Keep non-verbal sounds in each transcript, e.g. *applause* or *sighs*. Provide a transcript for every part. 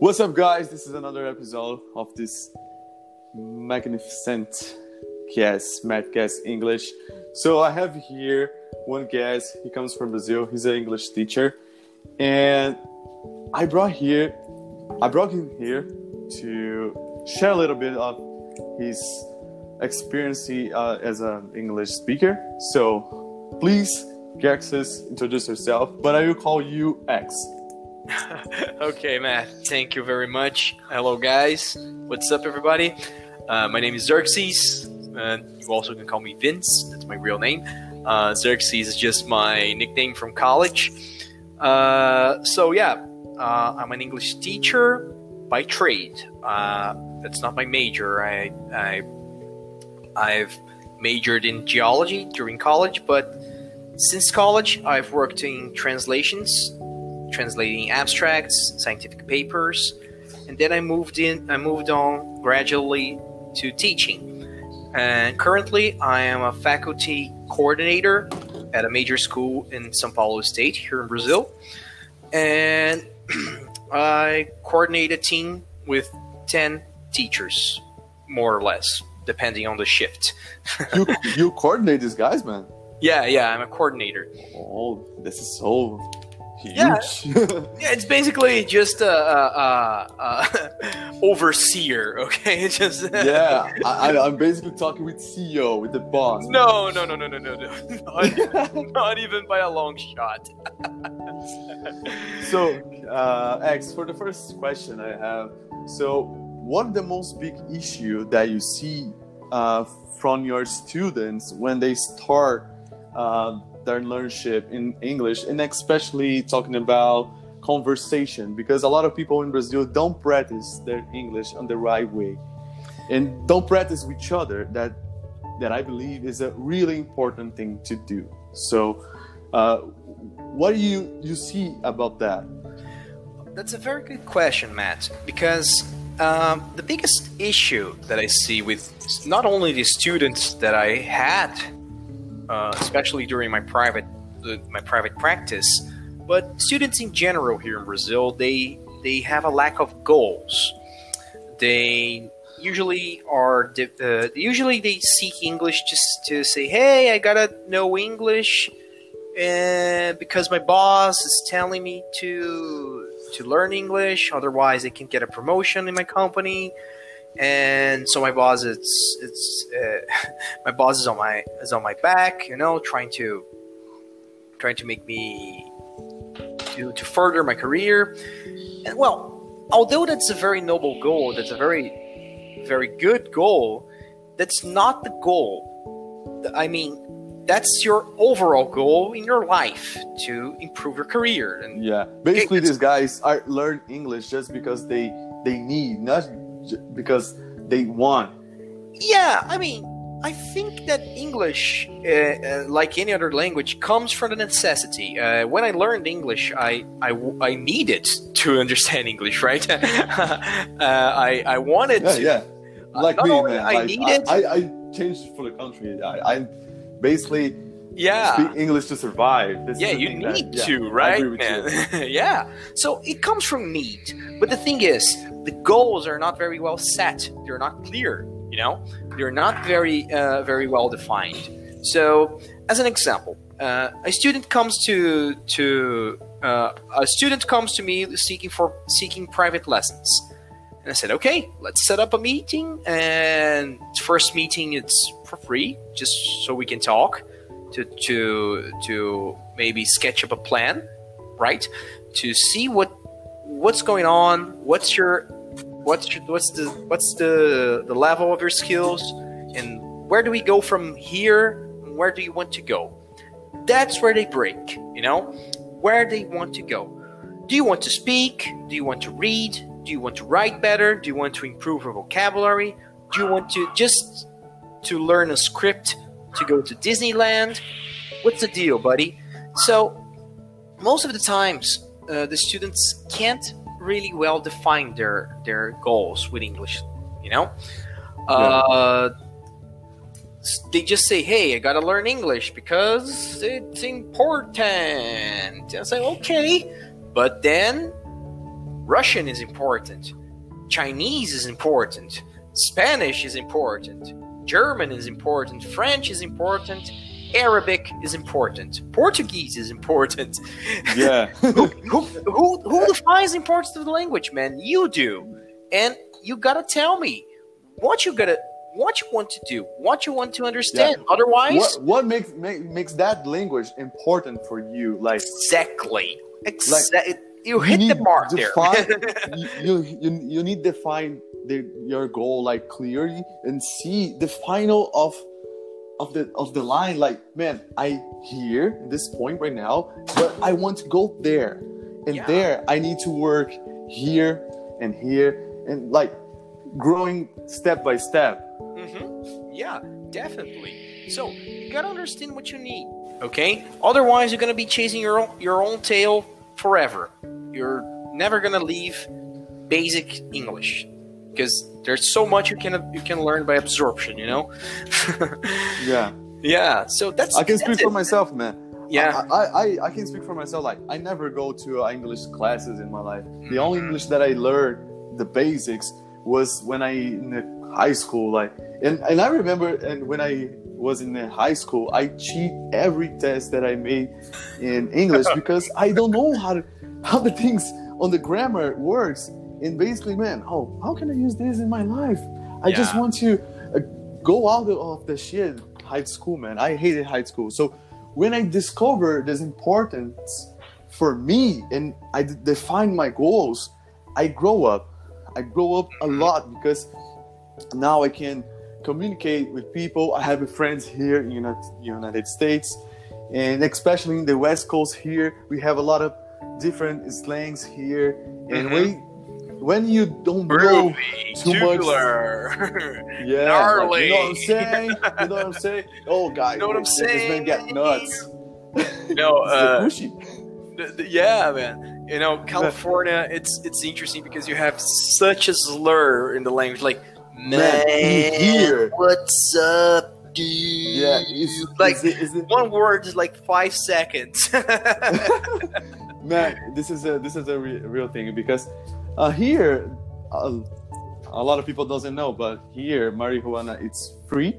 What's up, guys? This is another episode of this magnificent cast, Madcast English. So I have here one guest. He comes from Brazil. He's an English teacher, and I brought here, I brought him here to share a little bit of his experience uh, as an English speaker. So please, Gexus, introduce yourself. But I will call you X. *laughs* okay, Matt. Thank you very much. Hello, guys. What's up, everybody? Uh, my name is Xerxes. and you also can call me Vince. That's my real name. Uh, Xerxes is just my nickname from college. Uh, so yeah, uh, I'm an English teacher by trade. Uh, that's not my major. I, I I've majored in geology during college, but since college, I've worked in translations, translating abstracts, scientific papers, and then I moved in. I moved on gradually to teaching. And currently, I am a faculty coordinator at a major school in São Paulo State here in Brazil, and *clears throat* I coordinate a team with ten teachers, more or less, depending on the shift. *laughs* you you coordinate these guys, man. Yeah, yeah, I'm a coordinator. Oh, this is so huge. Yeah. Yeah, it's basically just a, a, a, *laughs* overseer. Okay, *laughs* just yeah, I, I- I'm basically talking with CEO, with the boss. No, no, no, no, no, no, no. *laughs* Not, not even by a long shot. So, uh, X, for the first question I have, so what the most big issue that you see uh, from your students when they start uh, their learnership in English, and especially talking about conversation, because a lot of people in Brazil don't practice their English on the right way, and don't practice with each other. That that I believe is a really important thing to do. So, uh, what do you you see about that? That's a very good question, Matt, because um, the biggest issue that I see with not only the students that I had, uh, especially during my private uh, my private practice, but students in general here in Brazil, they they have a lack of goals. They usually are uh, usually they seek English just to say, "Hey, I gotta know English." and because my boss is telling me to to learn English, otherwise I can get a promotion in my company. And so my boss, it's it's uh, *laughs* my boss is on my is on my back, you know, trying to trying to make me to to further my career. And well, although that's a very noble goal, that's a very very good goal. That's not the goal. I mean, that's your overall goal in your life to improve your career and Yeah, basically, these guys are learn English just because they they need, not because they want. yeah i mean i think that english uh, uh, like any other language comes from the necessity uh, when i learned english I, I, I needed to *laughs* understand english right *laughs* uh, I, I wanted Yeah, to yeah. Like me, man. I like, need it- I, I, I changed for the country. I, I basically yeah. speak English to survive. This yeah you that- need yeah, to I right agree with you. man? *laughs* Yeah. So it comes from need. But the thing is the goals are not very well set. They're not clear you know? They're not very uh, very well defined. So as an example uh, a student comes to to uh, a student comes to me seeking for seeking private lessons. And I said, okay, let's set up a meeting. And first meeting, it's for free, just so we can talk, to to to maybe sketch up a plan, right? To see what what's going on, what's your what's your, what's the what's the the level of your skills, and where do we go from here? And where do you want to go? That's where they break, you know, where they want to go. Do you want to speak? Do you want to read? Do you want to write better? Do you want to improve your vocabulary? Do you want to just to learn a script to go to Disneyland? What's the deal, buddy? So, most of the times, uh, the students can't really well define their their goals with English. You know, uh, they just say, "Hey, I gotta learn English because it's important." I say, "Okay," but then Russian is important. Chinese is important. Spanish is important. German is important. French is important. Arabic is important. Portuguese is important. *laughs* Yeah. who, who, who, who defines the importance of the language, man? You do. And you gotta tell me what you gotta what you want to do, what you want to understand. Yeah. Otherwise, what what makes make, makes that language important for you? Like exactly, exactly. you hit need the mark define, there. *laughs* you, you you need to define the, your goal like clearly and see the final of of the of the line. Like, man, I here this point right now, but I want to go there, and Yeah. there I need to work here and here and like growing step by step. hmm Yeah, definitely. So you gotta understand what you need. Okay. Otherwise, you're gonna be chasing your own, your own tail forever. You're never gonna leave basic English because there's so much you can you can learn by absorption. You know. *laughs* Yeah, yeah. So that's I can speak it. for myself, man. Yeah. I, I, I, can speak for myself. Like, I never go to English classes in my life. The only Mhm. English that I learned, the basics, was when I in the high school. Like, and, and I remember, and when I was in the high school, I cheat every test that I made in English *laughs* because I don't know how to, how the things on the grammar works. And basically, man, oh, how can I use this in my life? I just want to uh, go out of the shit high school, man. I hated high school. So when I discovered this importance for me and I d- define my goals, I grow up. I grow up a lot because now I can communicate with people. I have friends here in United, United States, and especially in the West Coast here, we have a lot of different slangs here. And Mhm. when when you don't know too much- tubular. *laughs* yeah, like, you know what I'm saying? You know what I'm saying? Oh, guys, You know what I'm this man saying? get nuts. no, *laughs* uh, pushy. th- th- yeah, man. You know, California, it's it's interesting because you have such a slur in the language, like man, Man, here. what's up, dude? Yeah, is, like is it, is it, one word is like five seconds. *laughs* man, this is a this is a re- real thing because uh, here uh, a lot of people doesn't know, but here marijuana it's free.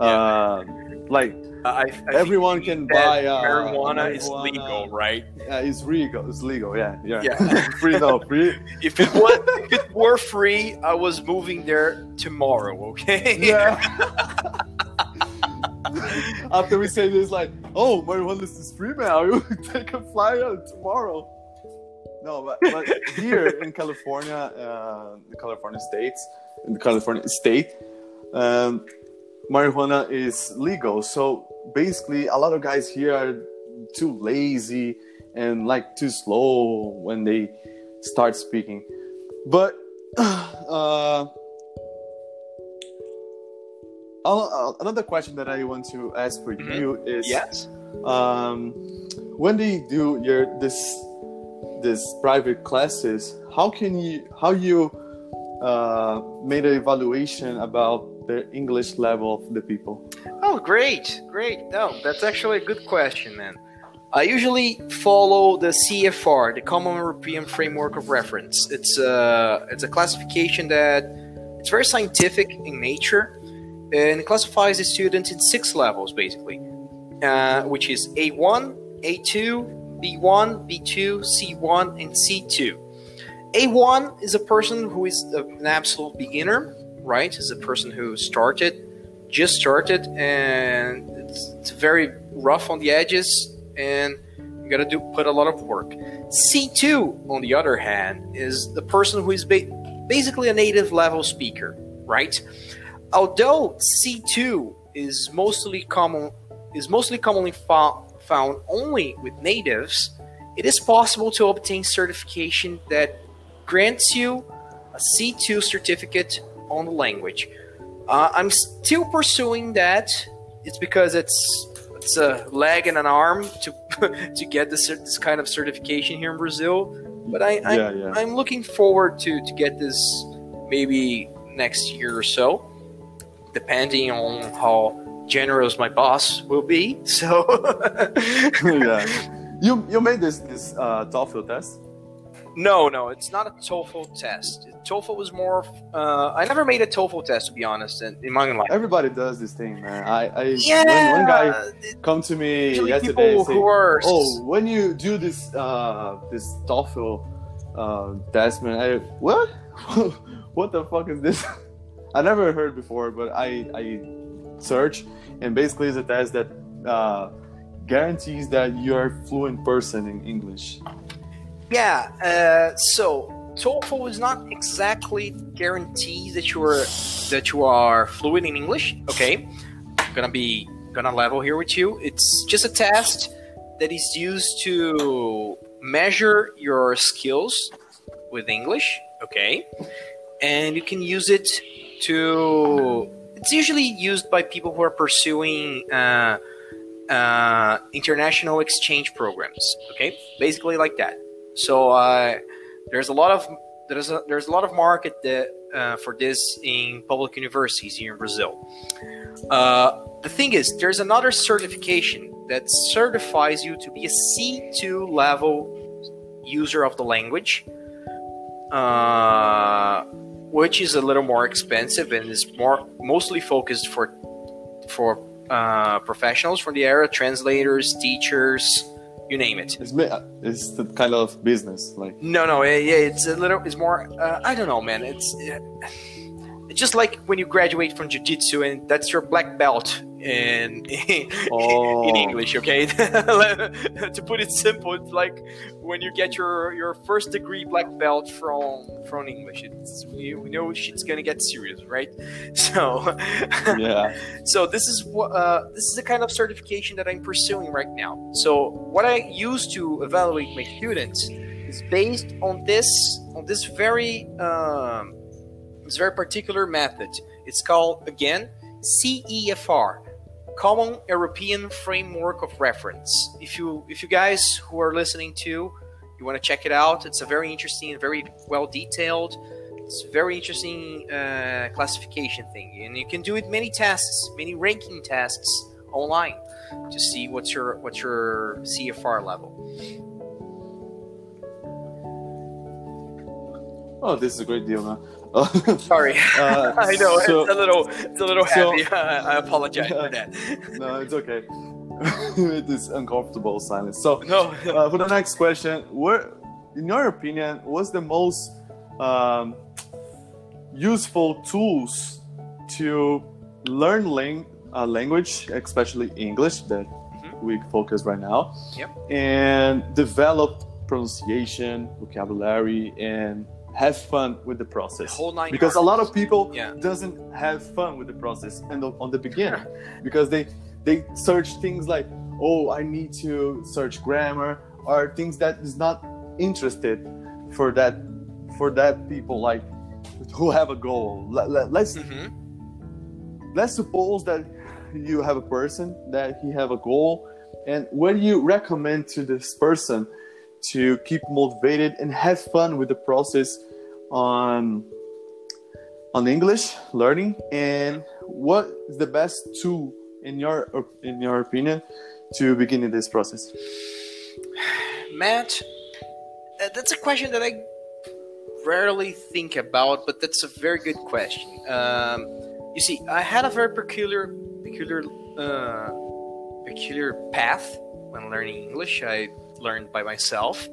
Uh, like I, I Everyone can buy, uh, marijuana, is legal, right? uh, it's legal. It's legal. Yeah, yeah. Yeah. *laughs* free no free. *laughs* If it was, if it were free, I was moving there tomorrow. Okay. Yeah. *laughs* After we say this, like, oh, marijuana is free now. You take a flyer tomorrow. No, but, but here in California, uh, the California states, in the California state, um, marijuana is legal. So basically, a lot of guys here are too lazy and like too slow when they start speaking. But *sighs* uh, another question that I want to ask for Mhm. you is Yes. um, when they do your this this private classes, how can you how you uh, made an evaluation about the English level of the people? Oh, great, great. No, that's actually a good question, man. I usually follow the CFR, the Common European Framework of Reference. It's a it's a classification that it's very scientific in nature, and classifies the students in six levels, basically, uh, which is A1, A2, B1, B2, C1, and C2. A1 is a person who is an absolute beginner, right? Is a person who started just started and it's, it's very rough on the edges and you gotta do put a lot of work c2 on the other hand is the person who is ba- basically a native level speaker right although c2 is mostly common is mostly commonly fo- found only with natives it is possible to obtain certification that grants you a c2 certificate on the language uh, I'm still pursuing that. It's because it's it's a leg and an arm to *laughs* to get this this kind of certification here in Brazil. But I I'm, Yeah, yeah. I'm looking forward to to get this maybe next year or so, depending on how generous my boss will be. So *laughs* yeah. You you made this this uh, TOEFL test? No, no, it's not a TOEFL test. TOEFL was more. Uh, I never made a TOEFL test to be honest. In, in my life. Everybody does this thing, man. I, I Yeah. when one guy come to me yesterday and say, who are- "Oh, when you do this uh this TOEFL uh test, man, I what? *laughs* what the fuck is this? *laughs* I never heard before, but I I search and basically it's a test that uh guarantees that you're a fluent person in English. Yeah. Uh, so TOEFL is not exactly guarantees that you are that you are fluent in English. Okay, gonna be gonna level here with you. It's just a test that is used to measure your skills with English. Okay, and you can use it to. It's usually used by people who are pursuing. Uh, uh, international exchange programs. Okay, basically like that. So uh, there's a lot of there's a there's a lot of market that, uh, for this in public universities here in Brazil. Uh, the thing is, there's another certification that certifies you to be a C2 level user of the language, uh, which is a little more expensive and is more mostly focused for for uh, professionals from the area, translators, teachers, you name it. It's it's the kind of business like No, no, yeah, yeah, it's a little, it's more, uh, I don't know, man. It's, uh, it's just like when you graduate from jiu-jitsu and that's your black belt in *laughs* Oh. in English, okay? *laughs* to put it simple, it's like when you get your your first degree black belt from from English. It's you know shit's gonna get serious, right? *laughs* So yeah. so this is what uh, this is the kind of certification that I'm pursuing right now. So what I use to evaluate my students is based on this on this very um, this very particular method. It's called again CEFR, Common European Framework of Reference. If you if you guys who are listening to you want to check it out, it's a very interesting very well detailed it's very interesting uh, classification thing and you can do it many tests many ranking tests online to see what's your what's your cfr level Oh, this is a great deal, man. *laughs* sorry *laughs* Uh, *laughs* i know so- it's a little it's a little so- heavy i apologize for that no, it's okay. it is uncomfortable silence. So, no uh, for the next question, what, in your opinion, what's the most um, useful tools to learn lang- uh, language, especially English, that Mhm. we focus right now, Yep. and develop pronunciation, vocabulary, and have fun with the process? whole nine because a lot of people Yeah. doesn't have fun with the process and the, on the beginning because they they search things like oh i need to search grammar or things that is not interested for that for that people like who have a goal let, let, let's Mhm. let's suppose that you have a person that he have a goal and what do you recommend to this person to keep motivated and have fun with the process on on english learning and what is the best tool in your in your opinion to begin in this process Matt, uh, that's a question that I rarely think about, but that's a very good question. Um, you see, I had a very peculiar, peculiar, uh, peculiar path when learning English. I learned by myself.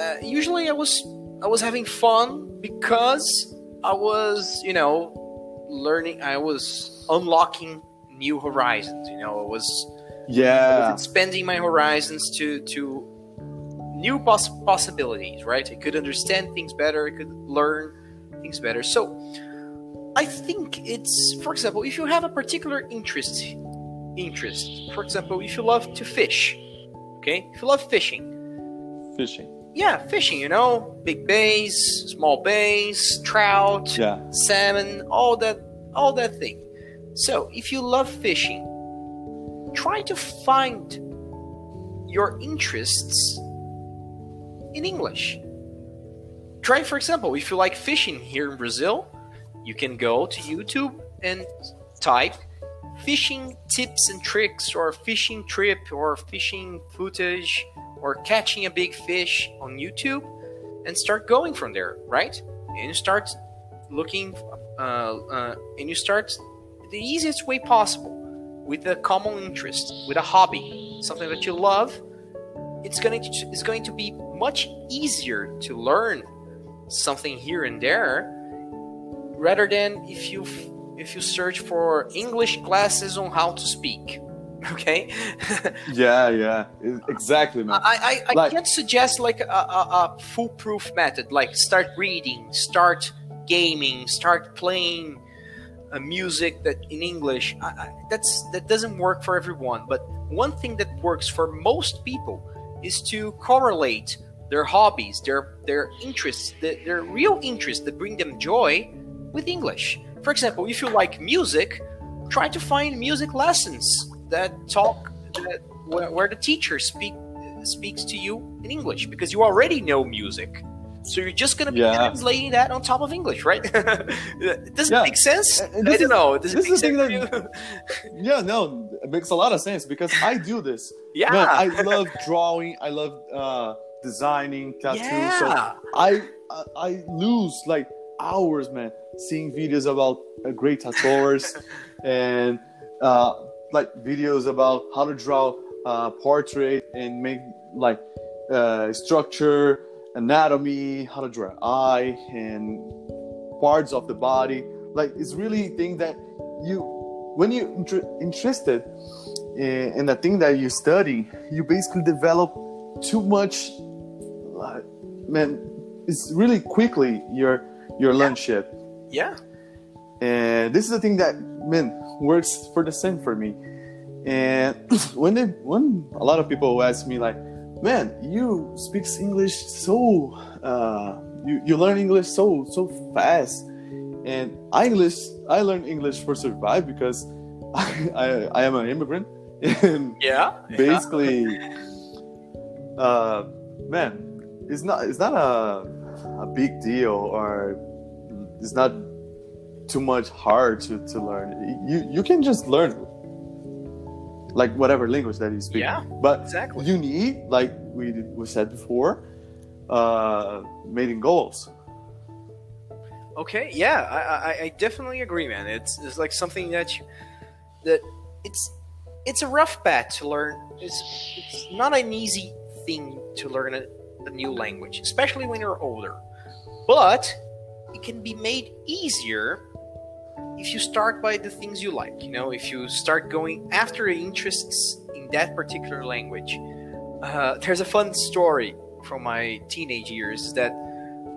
Uh, usually, I was I was having fun because I was, you know, learning. I was unlocking new horizons. You know, I was I yeah was expanding my horizons to to new poss- possibilities right i could understand things better i could learn things better so i think it's for example if you have a particular interest interest for example if you love to fish okay if you love fishing fishing yeah fishing you know big bays small bays trout yeah salmon, all that, all that thing. So, if you love fishing, try to find your interests in English. Try, for example, if you like fishing here in Brazil, you can go to YouTube and type fishing tips and tricks, or fishing trip, or fishing footage, or catching a big fish on YouTube. and start going from there, right? And you start looking, uh, uh, and you start the easiest way possible with a common interest, with a hobby, something that you love. It's going to it's going to be much easier to learn something here and there rather than if you if you search for English classes on how to speak. *laughs* Okay. yeah, yeah, exactly, man. I I, I like, can't suggest like a, a, a foolproof method. Like start reading, start gaming, start playing a music that in English. I, I, that's that doesn't work for everyone. But one thing that works for most people is to correlate their hobbies, their their interests, the, their real interests that bring them joy with English. For example, if you like music, try to find music lessons that talk that, where, where the teacher speak speaks to you in English because you already know music. So you're just gonna be yeah. translating that on top of English, right? *laughs* Does yeah. it make sense? I don't is, know. Does this is the thing that, *laughs* yeah, no, it makes a lot of sense because I do this. *laughs* Yeah, I love drawing. I love uh, designing tattoos. Yeah. So I, I I lose like hours, man, seeing videos about uh, great tattooers and uh, like videos about how to draw a portrait and make like uh, structure, anatomy, how to draw eye and parts of the body. Like it's really thing that you when you inter- interested in, in the thing that you study, you basically develop too much. Uh, man, it's really quickly you're your yeah. learn. Yeah. And this is the thing that man works for the same for me. And *clears throat* when they when a lot of people ask me like, man, you speak English so uh, you you learn English so so fast. And I English I learn English for survive because *laughs* I, I, I am an immigrant *laughs* and yeah basically uh man it's not it's not a a big deal or it's not too much hard to, to learn. You you can just learn like whatever language that you speak. Yeah, but exactly. you need like we we said before, uh, mating goals. Okay, yeah, I, I, I definitely agree, man. It's it's like something that you, that it's it's a rough path to learn. It's it's not an easy thing to learn a, a new language, especially when you're older. But it can be made easier if you start by the things you like. You know, if you start going after interests in that particular language. Uh, there's a fun story from my teenage years that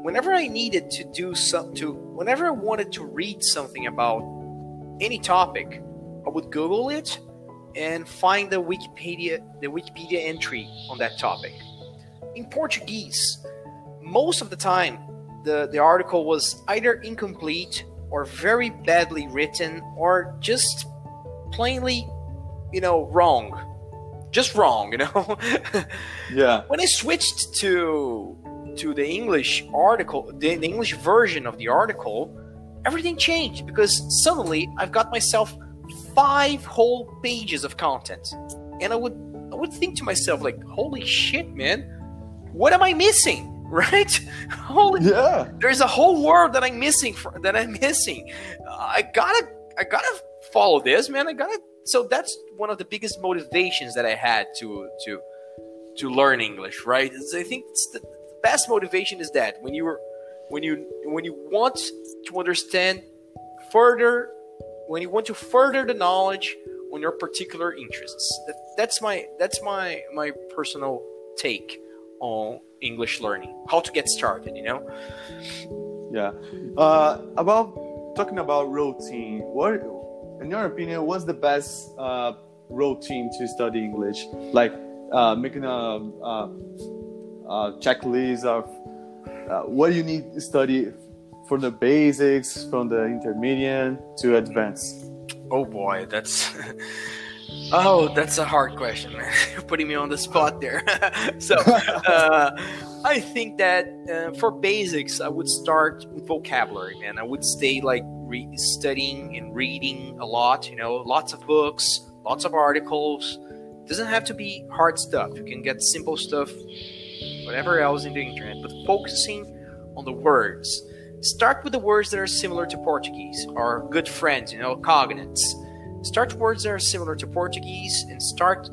whenever I needed to do something, to whenever I wanted to read something about any topic, I would Google it and find the Wikipedia the Wikipedia entry on that topic. In Portuguese, most of the time the, the article was either incomplete or very badly written or just plainly, you know, wrong. Just wrong, you know? *laughs* yeah. When I switched to to the English article, the, the English version of the article, everything changed because suddenly I've got myself five whole pages of content. And I would I would think to myself like, holy shit, man, what am I missing? *laughs* right? Holy, yeah. There's a whole world that I'm missing. that I'm missing. I gotta, I gotta follow this, man. I gotta. So that's one of the biggest motivations that I had to to to learn English, right? I think the best motivation is that when you were when you when you want to understand further, when you want to further the knowledge on your particular interests. That, that's my that's my my personal take on English learning, how to get started, you know? Yeah. Uh, about talking about routine, what, in your opinion, what's the best uh, routine to study English? Like uh, making a, a, a, checklist of uh, what you need to study from the basics, from the intermediate to advanced. Oh boy, that's *laughs* Oh, that's a hard question, man. *laughs* You're putting me on the spot there. *laughs* so, *laughs* uh, I think that uh, for basics, I would start with vocabulary, man. I would stay like re- studying and reading a lot. You know, lots of books, lots of articles. It doesn't have to be hard stuff. You can get simple stuff whatever else in the internet, but focusing on the words. Start with the words that are similar to Portuguese, or good friends, you know, cognates. Start words that are similar to Portuguese and start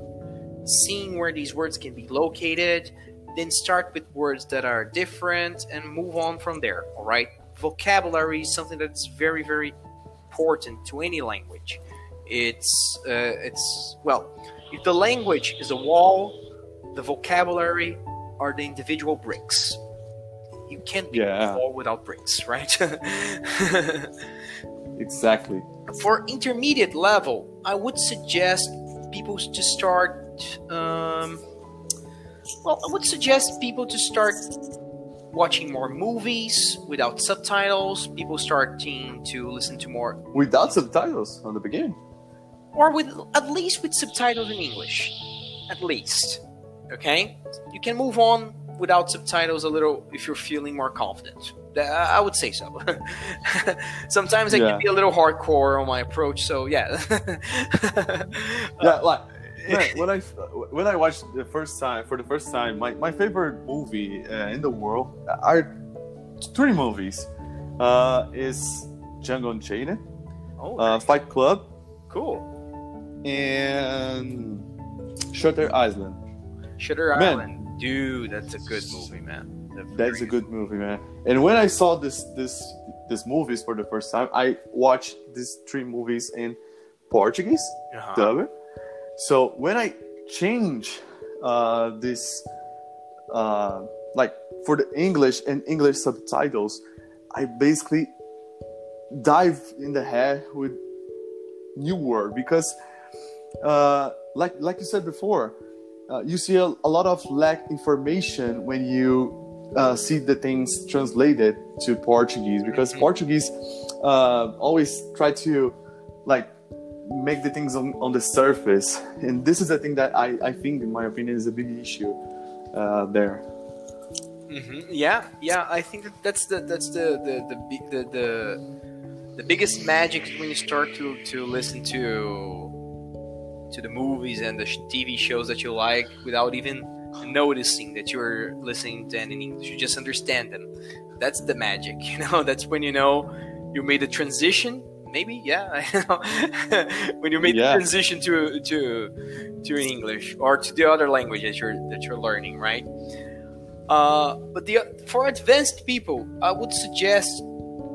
seeing where these words can be located. Then start with words that are different and move on from there, all right? Vocabulary is something that's very, very important to any language. It's, uh, it's well, if the language is a wall, the vocabulary are the individual bricks. You can't be Yeah. a wall without bricks, right? *laughs* Exactly. For intermediate level, I would suggest people to start. Um, well, I would suggest people to start watching more movies without subtitles. People starting to listen to more, Without subtitles on the beginning. or with at least with subtitles in English, at least. Okay, you can move on without subtitles a little if you're feeling more confident. Uh, I would say so. *laughs* Sometimes I Yeah. can be a little hardcore on my approach, so yeah. *laughs* yeah, like *laughs* man, when I when I watched the first time for the first time, my, my favorite movie uh, in the world are three movies. Uh, is Django Unchained, oh, uh, Fight Club, cool. and Shutter Island. Shutter Man. Island, dude, that's a good movie, man. That's a good movie, man. And when I saw this this this movies for the first time, I watched these three movies in Portuguese. Uh-huh. dub. So when I change uh, this, uh, like for the English and English subtitles, I basically dive in the head with new word because, uh, like like you said before, uh, you see a, a lot of lack information when you uh, see the things translated to Portuguese because Mhm. Portuguese uh, always try to like make the things on, on the surface and this is the thing that I, I think in my opinion is a big issue uh, there hmm Yeah, yeah. I think that that's the that's the the the the, the, the biggest magic when you start to to listen to to the movies and the TV shows that you like without even noticing that you're listening to them in English. You just understand them. That's the magic, *laughs* you know. That's when you know you made the transition. Maybe, yeah. *laughs* *laughs* When you made Yeah. the transition to to to English or to the other language that you're that you're learning, right? Uh, but the for advanced people, I would suggest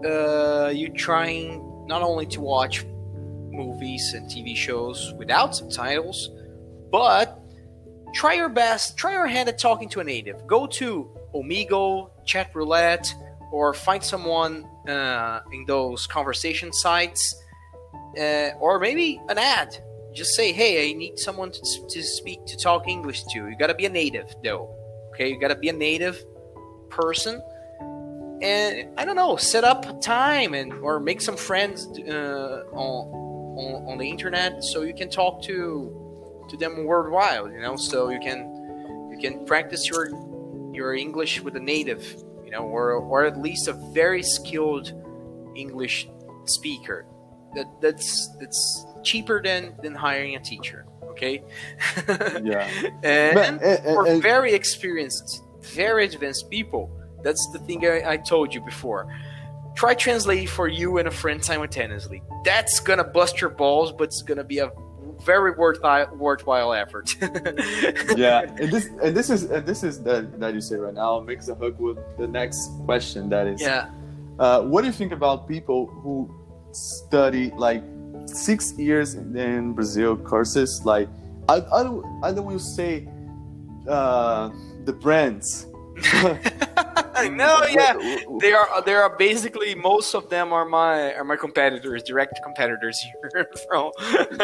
uh, you trying not only to watch movies and TV shows without subtitles, but try your best, try your hand at talking to a native. Go to Omigo, Chat Roulette, or find someone uh, in those conversation sites, uh, or maybe an ad. Just say, "Hey, I need someone to, to speak to talk English to." You gotta be a native, though. Okay, you gotta be a native person, and I don't know, set up time and or make some friends uh, on, on on the internet so you can talk to to them worldwide. You know, so you can you can practice your your English with a native, you know, or or at least a very skilled English speaker. That that's that's cheaper than than hiring a teacher. Okay. *laughs* yeah and But, uh, uh, for uh, very experienced, very advanced people, that's the thing I, I told you before. Try translating for you and a friend simultaneously. That's gonna bust your balls, but it's gonna be a very worthwhile worthwhile effort. *laughs* yeah and this and this is and this is that that you say right now makes a hook with the next question that is yeah. uh, what do you think about people who study like six years in Brazil courses? Like, I, I don't, I don't will say uh, the brands. *laughs* no, yeah. They are they are basically most of them are my are my competitors, direct competitors *laughs* here from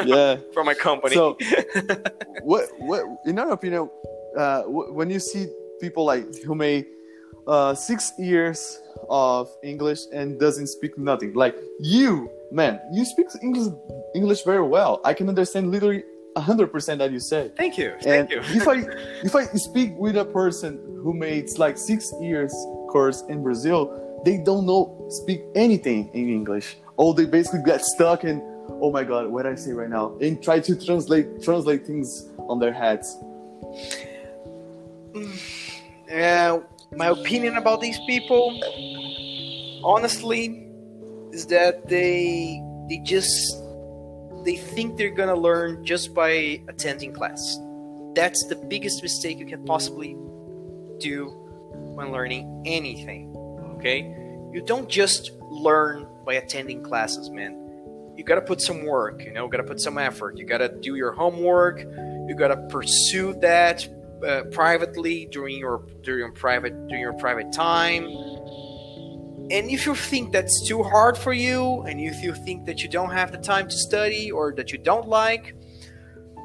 yeah. *laughs* from my company. So, *laughs* what, what, in your opinion, uh, when you see people like who may uh, six years of English and doesn't speak nothing, like you, man, you speak English English very well. I can understand literally hundred percent that you say. thank you, And thank you. if I if I speak with a person who made like six years course in Brazil, they don't know speak anything in English. Oh, they basically get stuck in oh my god, what I say right now, and try to translate translate things on their heads. uh, my opinion about these people, honestly, is that they they just they think they're gonna learn just by attending class. That's the biggest mistake you can possibly do when learning anything. Okay, you don't just learn by attending classes, man. You gotta put some work, you know, gotta put some effort. You gotta do your homework. You gotta pursue that uh, privately during your during private during your private time. And if you think that's too hard for you, and if you think that you don't have the time to study or that you don't like,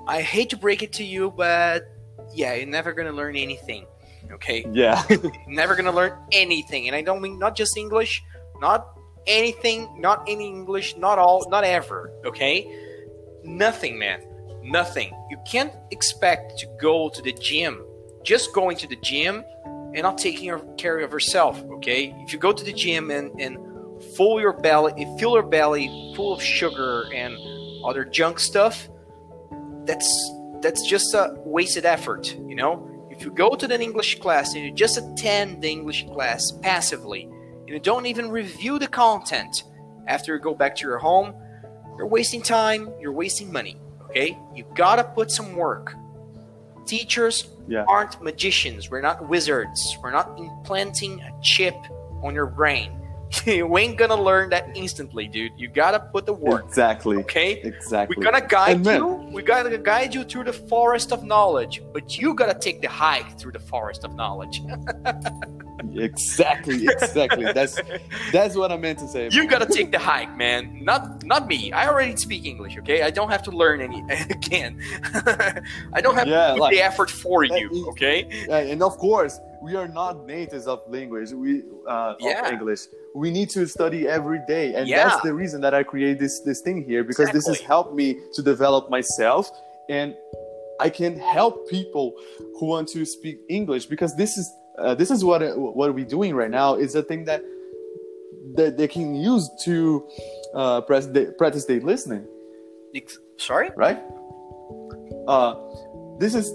I hate to break it to you, but yeah, you're never gonna learn anything. Okay, Yeah. *laughs* never gonna learn anything, and I don't mean not just English, not anything, not any English, not all, not ever. Okay, nothing, man, nothing. You can't expect to go to the gym, just going to the gym and not taking care of herself. Okay, if you go to the gym and and fill your belly, fill your belly full of sugar and other junk stuff, that's that's just a wasted effort. You know, if you go to an English class and you just attend the English class passively, and you don't even review the content after you go back to your home, you're wasting time. You're wasting money. Okay, you gotta put some work. Teachers Yeah. aren't magicians. We're not wizards. We're not implanting a chip on your brain. *laughs* you ain't gonna learn that instantly, dude. You gotta put the work. Exactly. Okay? Exactly. We're gonna guide And man- you. We gotta guide you through the forest of knowledge, but you gotta take the hike through the forest of knowledge. *laughs* Exactly. Exactly. that's that's what I meant to say. You gotta take the hike, man. Not not me. I already speak English. Okay, I don't have to learn any *laughs* again. I don't have Yeah, to put like- the effort for you. is- Okay. Yeah, and of course, we are not natives of language. We uh, Yeah. of English. We need to study every day, and Yeah. that's the reason that I create this this thing here because this has Exactly. helped me to develop myself, and I can help people who want to speak English because this is uh, this is what what we're doing right now. Is a thing that that they can use to uh, practice the- practice their listening Sorry. right? Uh, this is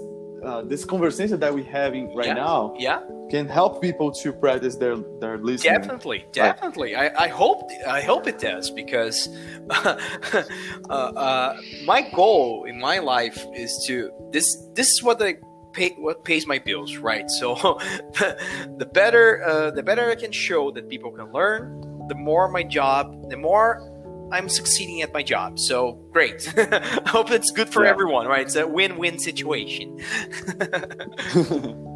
uh, this conversation that we're having right Yeah. now Yeah. can help people to practice their their listening. Definitely, definitely. I, I hope I hope it does because *laughs* uh, uh, my goal in my life is to this. This is what I pay what pays my bills, right? So *laughs* the better uh, the better I can show that people can learn, the more my job, the more I'm succeeding at my job. So great. *laughs* I hope it's good for Yeah. everyone, right? It's a win-win situation. *laughs*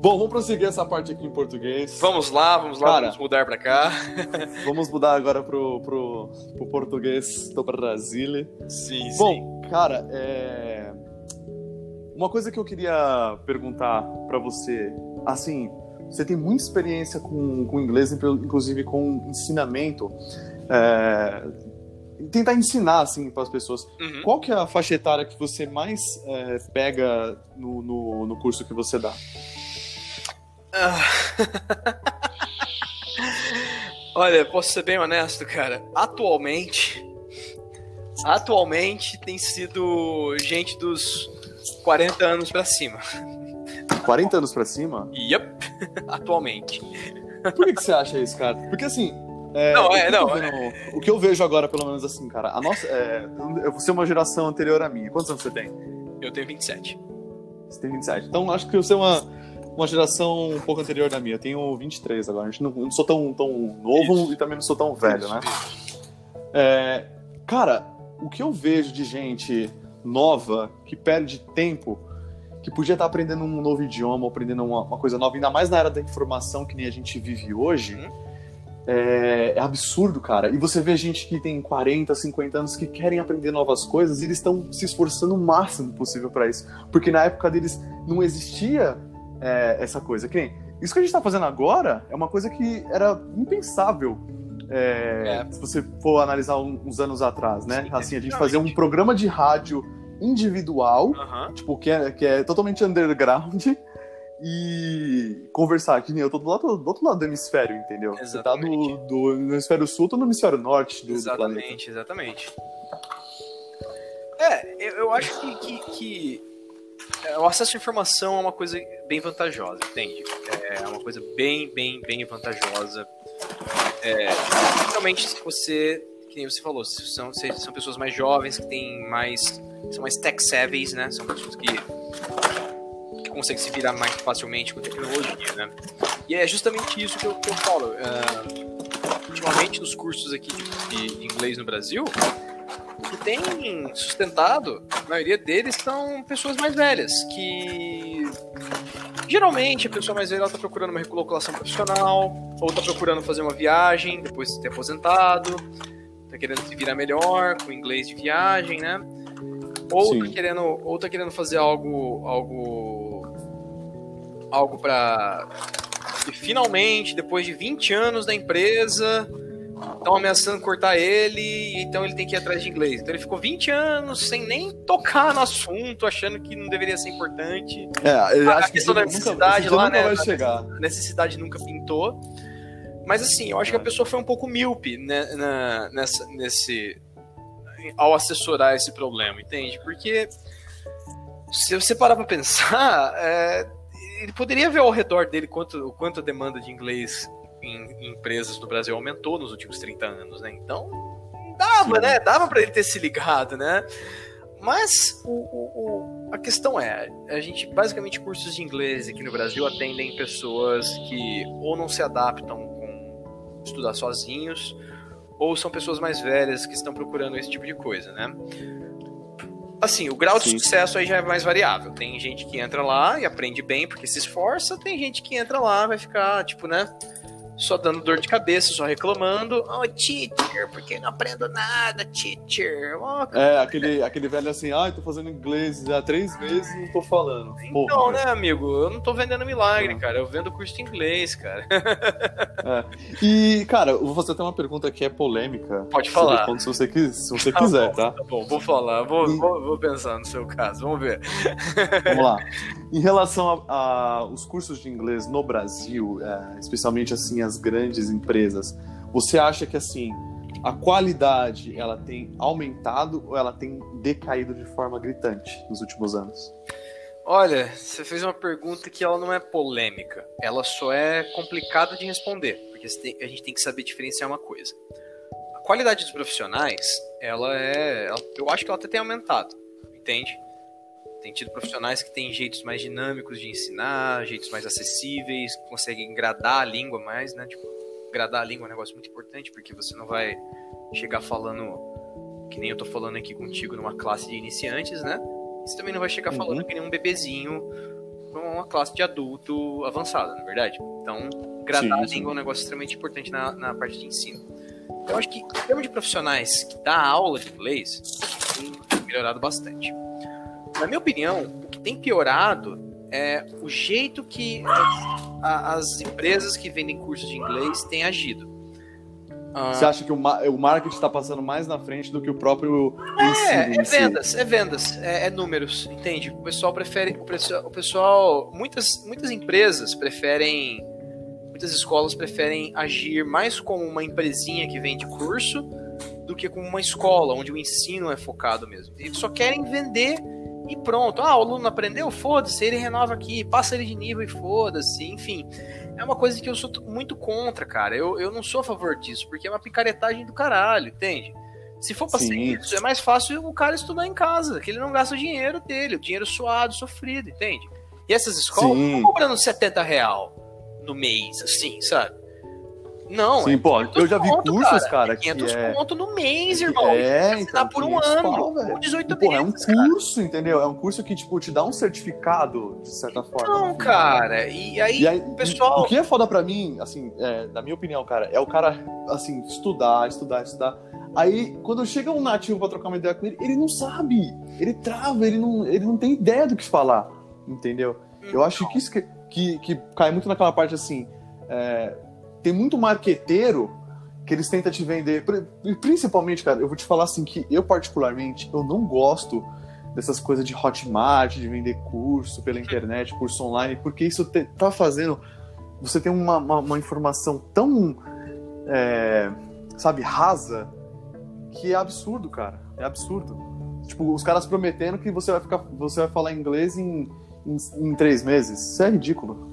Bom, vamos prosseguir essa parte aqui em português. Vamos lá, vamos lá, Cara. vamos mudar para cá. *laughs* Vamos mudar agora pro, pro, pro português do Brasil. sim, sim. Bom, cara, é... uma coisa que eu queria perguntar pra você, assim, você tem muita experiência com, com inglês, inclusive com ensinamento, é... tentar ensinar assim para as pessoas. Uhum. Qual que é a faixa etária que você mais é, pega no, no, no curso que você dá? Ah. *laughs* Olha, posso ser bem honesto, cara. Atualmente, atualmente tem sido gente dos 40 anos pra cima. 40 anos pra cima? Yep, *laughs* atualmente. Por que, que você acha isso, cara? Porque assim. É, Não, o é, que não, vendo- O que eu vejo agora, pelo menos assim, cara, a nossa. É, eu vou ser uma geração anterior à minha. Quantos anos você tem? Eu tenho 27. Você tem 27. Então acho que eu sou uma, uma geração um pouco anterior da minha. Eu tenho 23 agora. A gente não, não sou tão, tão novo Isso. e também não sou tão velho, Isso, né? isso. É, cara, o que eu vejo de gente nova que perde tempo, que podia estar aprendendo um novo idioma, aprendendo uma, uma coisa nova, ainda mais na era da informação que nem a gente vive hoje, Uhum. É, é absurdo, cara. E você vê gente que tem 40, 50 anos que querem aprender novas coisas e eles estão se esforçando o máximo possível para isso. Porque na época deles não existia é, essa coisa. Que nem, isso que a gente está fazendo agora é uma coisa que era impensável. é, É. Se você for analisar um- uns anos atrás, né? Sim, assim, a gente fazer um programa de rádio individual, Aham. tipo, que é, que é totalmente underground, e conversar, que nem eu tô do, lado, do outro lado do hemisfério, entendeu? Você tá Exatamente. do, do hemisfério sul, tô no hemisfério norte do, do planeta. Exatamente, exatamente. É, eu, eu acho que, que, que é, o acesso à informação é uma coisa bem vantajosa, entende? É uma coisa bem, bem, bem vantajosa. É, principalmente se você, que nem você falou, são, são pessoas mais jovens que têm mais. são mais tech savvy, né? São pessoas que, que conseguem se virar mais facilmente com tecnologia, né? E é justamente isso que eu, que eu falo. Uh, ultimamente, nos cursos aqui de, de inglês no Brasil, que tem sustentado, a maioria deles são pessoas mais velhas, que geralmente a pessoa mais velha está procurando uma recolocação profissional, ou está procurando fazer uma viagem depois de ter aposentado, está querendo se virar melhor com inglês de viagem, né? Ou está querendo, ou tá querendo fazer algo, algo, algo para finalmente, depois de 20 anos da empresa, estão ameaçando cortar ele, então ele tem que ir atrás de inglês. Então ele ficou 20 anos sem nem tocar no assunto, achando que não deveria ser importante. É, a acha questão que da necessidade nunca, lá, né? vai chegar. A necessidade nunca pintou. Mas assim, eu acho que a pessoa foi um pouco míope né, na, nessa, nesse. ao assessorar esse problema, entende? Porque se você parar pra pensar, é, ele poderia ver ao redor dele quanto, quanto a demanda de inglês em, em, empresas no Brasil aumentou nos últimos 30 anos, né? Então, dava, Sim. né? Dava para ele ter se ligado, né? Mas o, o, o, a questão é, a gente basicamente cursos de inglês aqui no Brasil atendem pessoas que ou não se adaptam com estudar sozinhos, ou são pessoas mais velhas que estão procurando esse tipo de coisa, né? Assim, o grau de Sim. sucesso aí já é mais variável. Tem gente que entra lá e aprende bem porque se esforça, tem gente que entra lá vai ficar, tipo, né? Só dando dor de cabeça, só reclamando. Oh, teacher, por que não aprendo nada, teacher? Oh, é, aquele, aquele velho assim, ah, tô fazendo inglês há três meses e não tô falando. Então, Porra, né, amigo? Eu não tô vendendo milagre, é. cara. Eu vendo curso de inglês, cara. *laughs* É. E, cara, eu vou fazer até uma pergunta que é polêmica. Pode falar. Se você, se você *laughs* tá quiser, bom, tá? Tá bom, vou falar. Vou, e... vou, vou, pensar no seu caso. Vamos ver. Vamos lá. *laughs* Em relação aos cursos de inglês no Brasil, é, especialmente assim, as grandes empresas, você acha que assim a qualidade ela tem aumentado ou ela tem decaído de forma gritante nos últimos anos? Olha, você fez uma pergunta que ela não é polêmica, ela só é complicada de responder, porque a gente tem que saber diferenciar uma coisa. A qualidade dos profissionais, ela é, eu acho que ela até tem aumentado, entende? Tem tido profissionais que têm jeitos mais dinâmicos de ensinar, jeitos mais acessíveis, conseguem gradar a língua mais, né? Tipo, gradar a língua é um negócio muito importante, porque você não vai chegar falando que nem eu tô falando aqui contigo numa classe de iniciantes, né? Você também não vai chegar uhum. falando que nem um bebezinho numa classe de adulto avançada, na é verdade. Então, gradar sim, a língua é um negócio extremamente importante na, na parte de ensino. Eu acho que, em termos de profissionais que dá aula de inglês, tem melhorado bastante na minha opinião, o que tem piorado é o jeito que as, as empresas que vendem cursos de inglês têm agido. Ah, Você acha que o, o marketing está passando mais na frente do que o próprio é, ensino? É, vendas, é vendas, é, é, números, entende? O pessoal prefere, o pessoal, o pessoal, muitas, muitas empresas preferem, muitas escolas preferem agir mais como uma empresinha que vende curso do que como uma escola onde o ensino é focado mesmo. Eles só querem vender e pronto. Ah, o aluno aprendeu? Foda-se, ele renova aqui, passa ele de nível e foda-se. Enfim, é uma coisa que eu sou muito contra, cara. Eu, eu não sou a favor disso, porque é uma picaretagem do caralho, entende? Se for pra Sim. ser isso, é mais fácil o cara estudar em casa, que ele não gasta o dinheiro dele, o dinheiro suado, sofrido, entende? E essas escolas estão cobrando 70 real no mês, assim, sabe? Não, Sim, é pô, eu já vi conto, cursos, cara, cara 500 que é... conto no mês, irmão. É, então, por um ano, pau, por 18 meses, É um curso, cara. entendeu? É um curso que, tipo, te dá um certificado, de certa forma. Não, cara, e aí, e aí pessoal... O que é foda pra mim, assim, é, na minha opinião, cara, é o cara, assim, estudar, estudar, estudar. Aí, quando chega um nativo pra trocar uma ideia com ele, ele não sabe, ele trava, ele não, ele não tem ideia do que falar, entendeu? Eu acho que isso que, que, que cai muito naquela parte, assim, é, tem muito marqueteiro que eles tentam te vender. Principalmente, cara, eu vou te falar assim que eu, particularmente, eu não gosto dessas coisas de Hotmart, de vender curso pela internet, curso online, porque isso te, tá fazendo você ter uma, uma, uma informação tão, é, sabe, rasa, que é absurdo, cara. É absurdo. tipo, os caras prometendo que você vai ficar, você vai falar inglês em, em, em três meses. Isso é ridículo.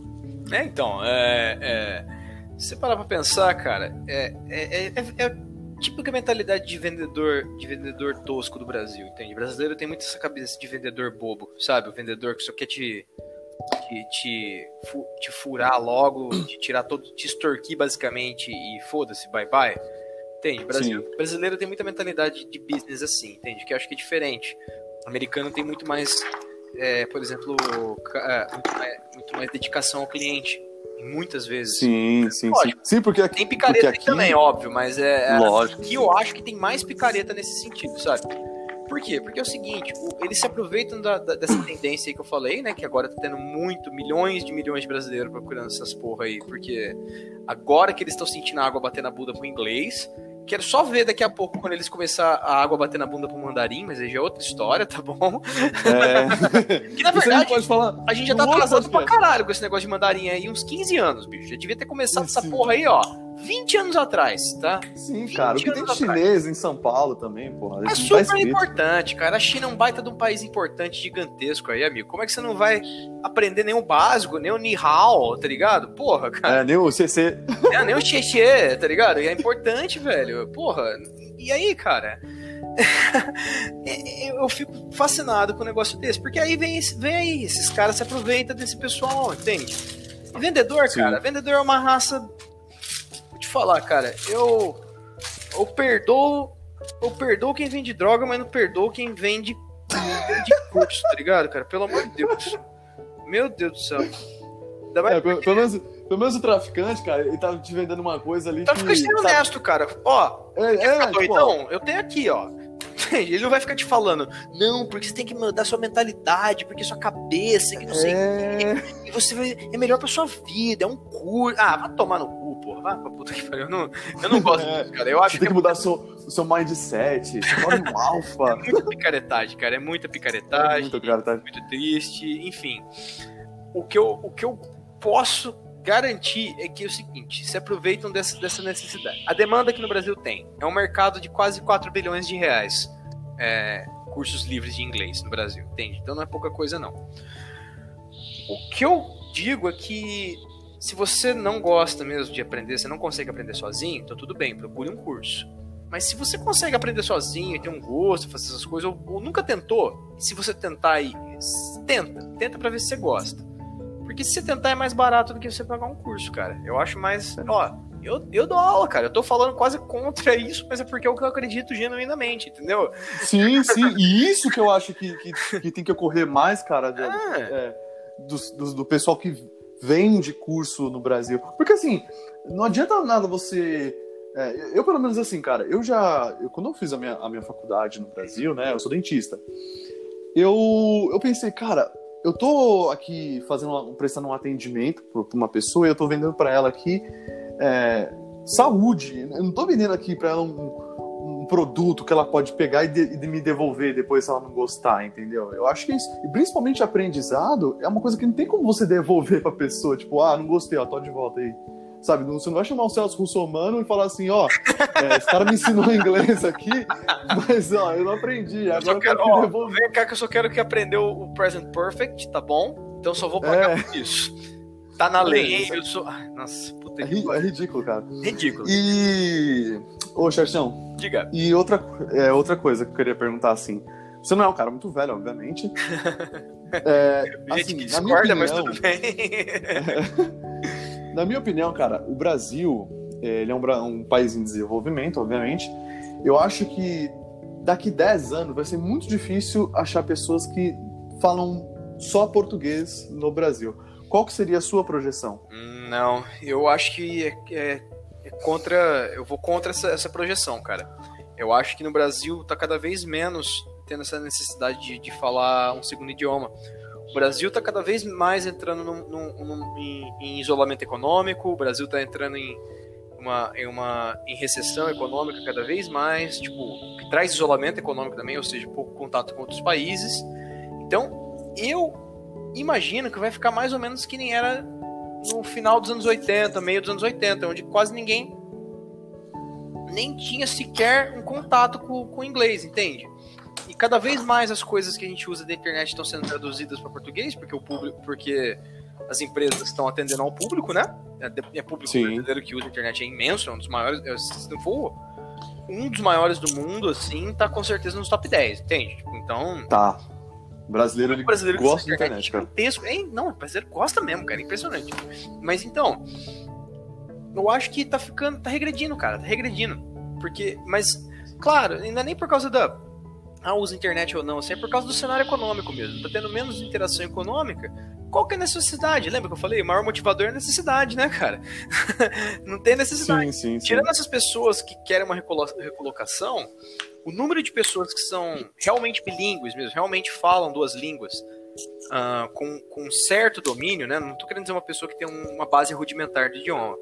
É, então, é, é, se você parar pra pensar, cara, é, é, é, é típica mentalidade de vendedor, de vendedor tosco do Brasil, entende? O brasileiro tem muito essa cabeça de vendedor bobo, sabe? O vendedor que só quer te te, te, te furar logo, te tirar todo, te extorquir basicamente e foda-se, bye bye. Entende? Brasil, brasileiro tem muita mentalidade de business assim, entende? Que eu acho que é diferente. O americano tem muito mais, é, por exemplo, é, muito mais, muito mais dedicação ao cliente muitas vezes. Sim, sim, Lógico, sim. Sim, porque aqui, tem picareta aqui... também, óbvio, mas é, é Lógico. que eu acho que tem mais picareta nesse sentido, sabe? Por quê? Porque é o seguinte, eles se aproveitam da, da, dessa tendência aí que eu falei, né? Que agora tá tendo muito, milhões de milhões de brasileiros procurando essas porra aí, porque agora que eles estão sentindo a água bater na bunda pro inglês, Quero só ver daqui a pouco quando eles começar a água bater na bunda pro mandarim, mas aí já é outra história, tá bom? É. que na verdade, a gente, falar a gente já tá atrasado pra caralho com esse negócio de mandarim aí, uns 15 anos, bicho. Já devia ter começado Sim. essa porra aí, ó. 20 anos atrás, tá? Sim, cara. O que tem chinês em São Paulo também, porra. É super tá importante, cara. A China é um baita de um país importante, gigantesco aí, amigo. Como é que você não vai aprender nem o básico, nem o Ni Hao, tá ligado? Porra, cara. É, nem o CC. É, nem o Xexê, tá ligado? E é importante, velho. Porra. E aí, cara? *laughs* eu fico fascinado com um negócio desse, porque aí vem, vem aí, esses caras se aproveitam desse pessoal, entende? vendedor, Sim. cara, vendedor é uma raça Vou te falar, cara, eu. Eu perdoo. Eu perdoo quem vende droga, mas não perdoo quem vende, de curso, tá ligado, cara? Pelo amor de Deus. Meu Deus do céu. É, pelo, pelo, menos, pelo menos o traficante, cara, ele tava te vendendo uma coisa ali. O traficante que, é honesto, cara. Ó, é, é, tipo, então, eu tenho aqui, ó. *laughs* Ele não vai ficar te falando, não, porque você tem que mudar sua mentalidade, porque sua cabeça, que não sei é... e você vai, é melhor pra sua vida, é um curso. Ah, vai tomar no cu, porra, vai pra puta que pariu. Eu não, eu não gosto *laughs* é, disso, cara. Eu acho você tem que, que mudar é... seu, seu mindset, você pode um *laughs* alfa. É muita picaretagem, cara, é muita picaretagem. É muita picaretagem. Muito triste, enfim. O que eu, o que eu posso garantir é que é o seguinte, se aproveitam dessa, dessa necessidade. A demanda que no Brasil tem é um mercado de quase 4 bilhões de reais. É, cursos livres de inglês no Brasil, entende? Então não é pouca coisa não. O que eu digo é que se você não gosta mesmo de aprender, você não consegue aprender sozinho, então tudo bem, procure um curso. Mas se você consegue aprender sozinho ter um gosto, fazer essas coisas, ou, ou nunca tentou, se você tentar aí, tenta, tenta para ver se você gosta. Porque se você tentar é mais barato do que você pagar um curso, cara. Eu acho mais. Ó, eu, eu dou aula, cara. Eu tô falando quase contra isso, mas é porque é o que eu acredito genuinamente, entendeu? Sim, sim. E isso que eu acho que, que, que tem que ocorrer mais, cara, de, ah. é, do, do, do pessoal que vende curso no Brasil. Porque assim, não adianta nada você. É, eu, pelo menos, assim, cara, eu já. Eu, quando eu fiz a minha, a minha faculdade no Brasil, né? Eu sou dentista. Eu, eu pensei, cara, eu tô aqui fazendo prestando um atendimento para uma pessoa e eu tô vendendo para ela aqui é, saúde. Eu não tô vendendo aqui para ela um, um, produto que ela pode pegar e, de, e, me devolver depois se ela não gostar, entendeu? Eu acho que isso, e principalmente aprendizado, é uma coisa que não tem como você *laughs* devolver pra pessoa, tipo, ah, não gostei, ó, tô de volta aí. Sabe, você não vai chamar o Celso Russomano e falar assim, ó, é, esse cara me ensinou *laughs* inglês aqui, mas ó, eu não aprendi, agora eu, quero, ó, devolver. Vem cá que eu só quero que aprendeu o Present Perfect, tá bom? Então só vou pagar é. por isso. Tá na lei, eu sou... Nossa, puta é, que... é ridículo, cara. Ridículo. E... Ô, Xerxão. Diga. E outra, é, outra coisa que eu queria perguntar, assim, você não é um cara muito velho, obviamente. *laughs* É, assim, Gente, discorda, opinião, mas tudo bem. *laughs* Na minha opinião, cara, o Brasil, é, ele é um, um país em desenvolvimento, obviamente. Eu acho que daqui 10 anos vai ser muito difícil achar pessoas que falam só português no Brasil. Qual que seria a sua projeção? Não, eu acho que é, é, é contra. Eu vou contra essa, essa, projeção, cara. Eu acho que no Brasil está cada vez menos tendo essa necessidade de, de falar um segundo idioma. O Brasil está cada vez mais entrando num, num, num, em, em, isolamento econômico, o Brasil está entrando em uma, em uma em recessão econômica cada vez mais, tipo, que traz isolamento econômico também, ou seja, pouco contato com outros países. Então, eu imagino que vai ficar mais ou menos que nem era no final dos anos 80, meio dos anos 80, onde quase ninguém nem tinha sequer um contato com, com o inglês, entende? e cada vez mais as coisas que a gente usa da internet estão sendo traduzidas para português, porque o público, porque as empresas estão atendendo ao público, né? É, é público Sim. brasileiro que usa a internet é imenso, é um dos maiores, é, se não for um dos maiores do mundo, assim, tá com certeza nos top 10, entende? Tipo, então, Tá. Brasileiro, ele brasileiro gosta da a internet, cara. gigantesco. É, não, o brasileiro gosta mesmo, cara, é impressionante. Mas então, eu acho que tá ficando, tá regredindo, cara, tá regredindo. Porque, mas, claro, ainda nem por causa da ah, usa internet ou não, assim, é por causa do cenário econômico mesmo. Tá tendo menos interação econômica. Qual que é a necessidade? Lembra que eu falei? O maior motivador é a necessidade, né, cara? *laughs* não tem necessidade. Sim, sim, sim. Tirando essas pessoas que querem uma recolo- recolocação, o número de pessoas que são realmente bilíngues mesmo, realmente falam duas línguas, ah, com, com certo domínio, né? Não tô querendo dizer uma pessoa que tem um- uma base rudimentar de idioma.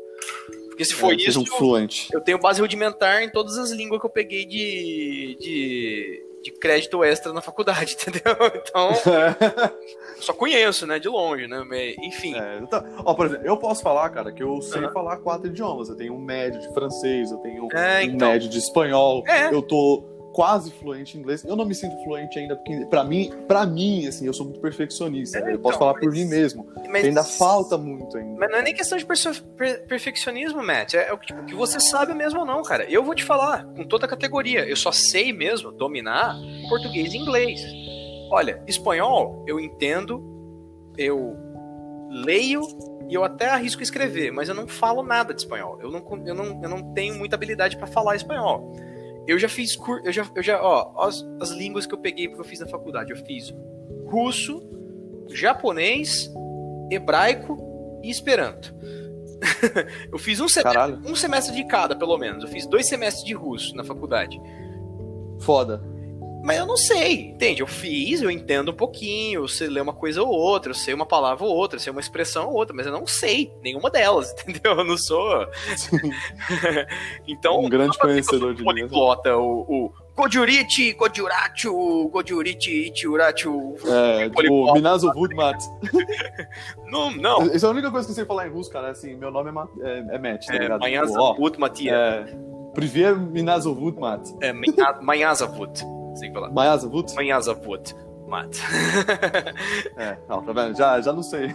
Porque se for É, isso, um fluente. eu tenho base rudimentar em todas as línguas que eu peguei de, de, de crédito extra na faculdade, *laughs* entendeu? Então, *laughs* só conheço, né? De longe, né? Enfim. É, então, ó, por exemplo, eu posso falar, cara, que eu sei Aham. falar quatro idiomas. Eu tenho um médio de francês, eu tenho É, um então. médio de espanhol. É. Eu tô quase fluente em inglês. Eu não me sinto fluente ainda, porque pra mim, pra mim, assim, eu sou muito perfeccionista. É, né? eu posso então, falar por mim mesmo. Mas, Ainda falta muito ainda. Mas não é nem questão de per- perfeccionismo, Matt. É o que, tipo, que você sabe mesmo ou não, cara. Eu vou te falar, com toda a categoria. Eu só sei mesmo dominar português e inglês. Olha, espanhol eu entendo, eu leio e eu até arrisco escrever, mas eu não falo nada de espanhol. Eu não, eu não, eu não tenho muita habilidade pra falar espanhol. Eu já fiz cur... eu já, eu já, ó, as, as línguas que eu peguei porque eu fiz na faculdade. Eu fiz russo, japonês, hebraico e esperanto. *laughs* eu fiz um semestre, Caralho, um semestre de cada, pelo menos. Eu fiz dois semestres de russo na faculdade. foda. Mas eu não sei, entende? Eu fiz, eu entendo um pouquinho, eu sei ler uma coisa ou outra, eu sei uma palavra ou outra, eu sei uma expressão ou outra, mas eu não sei nenhuma delas, *laughs* entendeu? Eu não sou. *laughs* então, um grande eu conhecedor de poliglota, o, o Gojurichi, Gojurachu, Gojurichi, Ichiurachu. É, tipo. Minazo Vudmat. *laughs* Não, não. Essa é a única coisa que eu sei falar em russo, cara. Assim, meu nome é, é, é Matt, tá É, ligado? Tipo, ó, Zavut Matia. é, Privier Minazo Vudmat. É, Manhã Que falar. Mayaza Vud? Manhã Zavut. Mat. *laughs* É, não, tá vendo? Já, já não sei.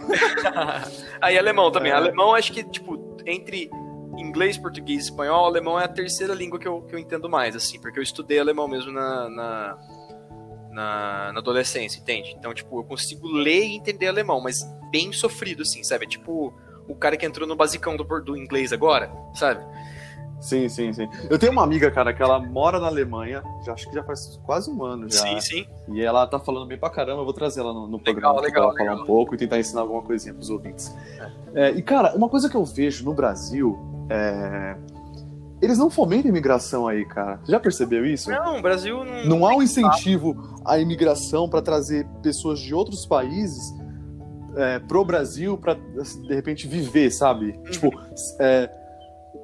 *laughs* Aí alemão também. É. Alemão, acho que, tipo, entre inglês, português e espanhol, alemão é a terceira língua que eu, que eu entendo mais, assim, porque eu estudei alemão mesmo na, na, na, na adolescência, entende? Então, tipo, eu consigo ler e entender alemão, mas bem sofrido, assim, sabe? É tipo o cara que entrou no basicão do, do inglês agora, sabe? Sim, sim, sim. Eu tenho uma amiga, cara, que ela mora na Alemanha, já acho que já faz quase um ano já. Sim, sim. E ela tá falando bem pra caramba, eu vou trazer ela no, no Legal, programa legal, pra ela falar legal. um pouco e tentar ensinar alguma coisinha pros ouvintes. É, e, cara, uma coisa que eu vejo no Brasil é. Eles não fomentam imigração aí, cara. Você já percebeu isso? Não, o Brasil não. Não há um incentivo à imigração para trazer pessoas de outros países é, pro Brasil para de repente viver, sabe? Uhum. Tipo, é,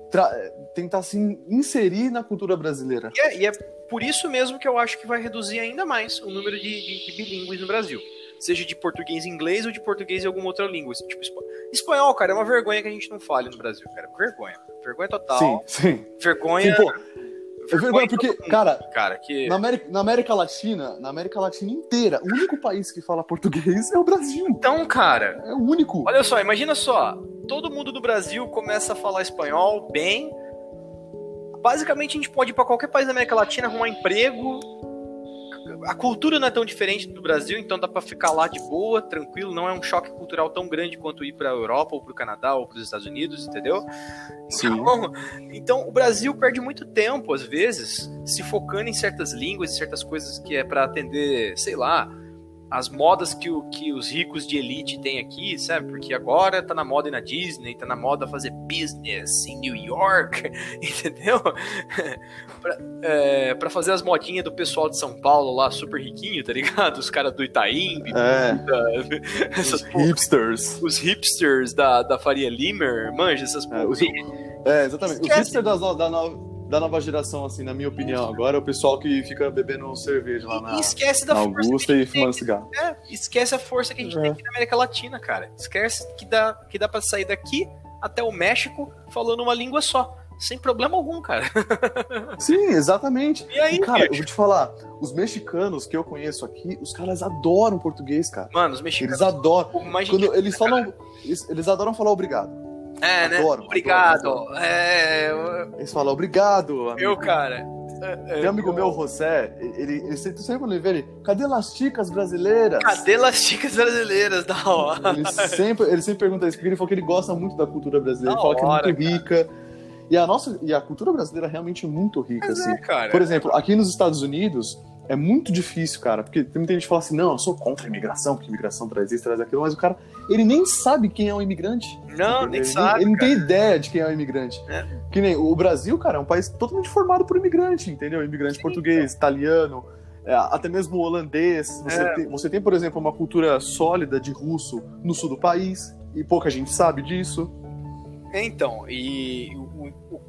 tra- tentar se inserir na cultura brasileira. E é, e é por isso mesmo que eu acho que vai reduzir ainda mais o número de, de, de bilíngues no Brasil. Seja de português e inglês ou de português e alguma outra língua. Tipo, espa- espanhol, cara, é uma vergonha que a gente não fale no Brasil, cara. Vergonha. Vergonha total. Sim, sim. Vergonha. Sim, pô, é vergonha porque, todo mundo, cara, Cara, que. na América, na América Latina, na América Latina inteira, o único país que fala português é o Brasil. Então, cara, É o único. olha só, imagina só. Todo mundo do Brasil começa a falar espanhol bem. Basicamente, a gente pode ir pra qualquer país da América Latina arrumar emprego. A cultura não é tão diferente do Brasil, então dá pra ficar lá de boa, tranquilo. Não é um choque cultural tão grande quanto ir pra Europa, ou pro Canadá, ou pros Estados Unidos, entendeu? Sim. Então, então, o Brasil perde muito tempo, às vezes, se focando em certas línguas e certas coisas que é pra atender, sei lá, as modas que, o, que os ricos de elite têm aqui, sabe? Porque agora tá na moda ir na Disney, tá na moda fazer business em New York, *laughs* entendeu? *laughs* pra, é, pra fazer as modinhas do pessoal de São Paulo lá, super riquinho, tá ligado? Os caras do Itaim, É, essas os porra- hipsters. os hipsters da, da Faria Limer, manja essas É, porra. os- É, exatamente. Os Esquece. hipsters das da, no- da nova geração, assim, na minha opinião, agora é o pessoal que fica bebendo cerveja lá na, E esquece da na força Augusta que a e tem fumando aqui. cigarro. É, esquece a força que a gente É. tem aqui na América Latina, cara. Esquece que dá, que dá pra sair daqui até o México falando uma língua só. sem problema algum, cara. *laughs* Sim, exatamente. E aí, E, cara, eu vou te falar, os mexicanos que eu conheço aqui, os caras adoram português, cara. Mano, os Eles mexicanos. adoram. mais gente Quando eles falam. Eles, eles adoram falar obrigado. É, né? Adoram, Obrigado. adoram, É, eu- Eles falam obrigado. amigo." eu, cara. é, Tem um amigo meu, José, ele, ele sempre, sempre quando ele vê ele, cadê las chicas brasileiras? Cadê as chicas brasileiras da hora? Ele sempre, ele sempre pergunta isso, porque ele falou que ele gosta muito da cultura brasileira, Da ele fala que é hora, muito rica. E a nossa e a cultura brasileira é realmente muito rica, Mas assim. é, cara. Por exemplo, aqui nos Estados Unidos é muito difícil, cara, porque tem muita gente que fala assim, não, eu sou contra a imigração, porque a imigração traz isso, traz aquilo, mas o cara, ele nem sabe quem é o imigrante. Não, Entendeu? nem ele, sabe. Ele não tem ideia de quem é o imigrante. É. Que nem o Brasil, cara, é um país totalmente formado por imigrante, entendeu? Imigrante Sim, português, italiano, é, até mesmo holandês. Você, É. tem, você tem, por exemplo, uma cultura sólida de russo no sul do país, e pouca gente sabe disso. Então, e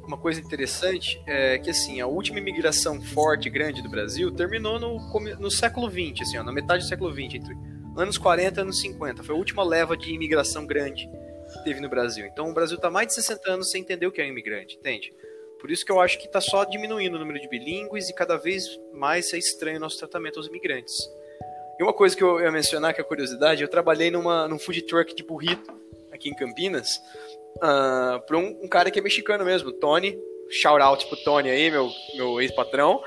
uma coisa interessante é que assim, a última imigração forte, grande do Brasil, terminou no, no século XX, assim, ó, na metade do século XX, entre anos 40 e anos 50. Foi a última leva de imigração grande que teve no Brasil. Então o Brasil está mais de 60 anos sem entender o que é um imigrante, entende? Por isso que eu acho que está só diminuindo o número de bilíngues e cada vez mais é estranho o nosso tratamento aos imigrantes. E uma coisa que eu ia mencionar, que é curiosidade, eu trabalhei numa, num food truck de burrito aqui em Campinas, ah, para um, um cara que é mexicano mesmo, Tony. Shout out pro Tony aí, meu, meu ex-patrão.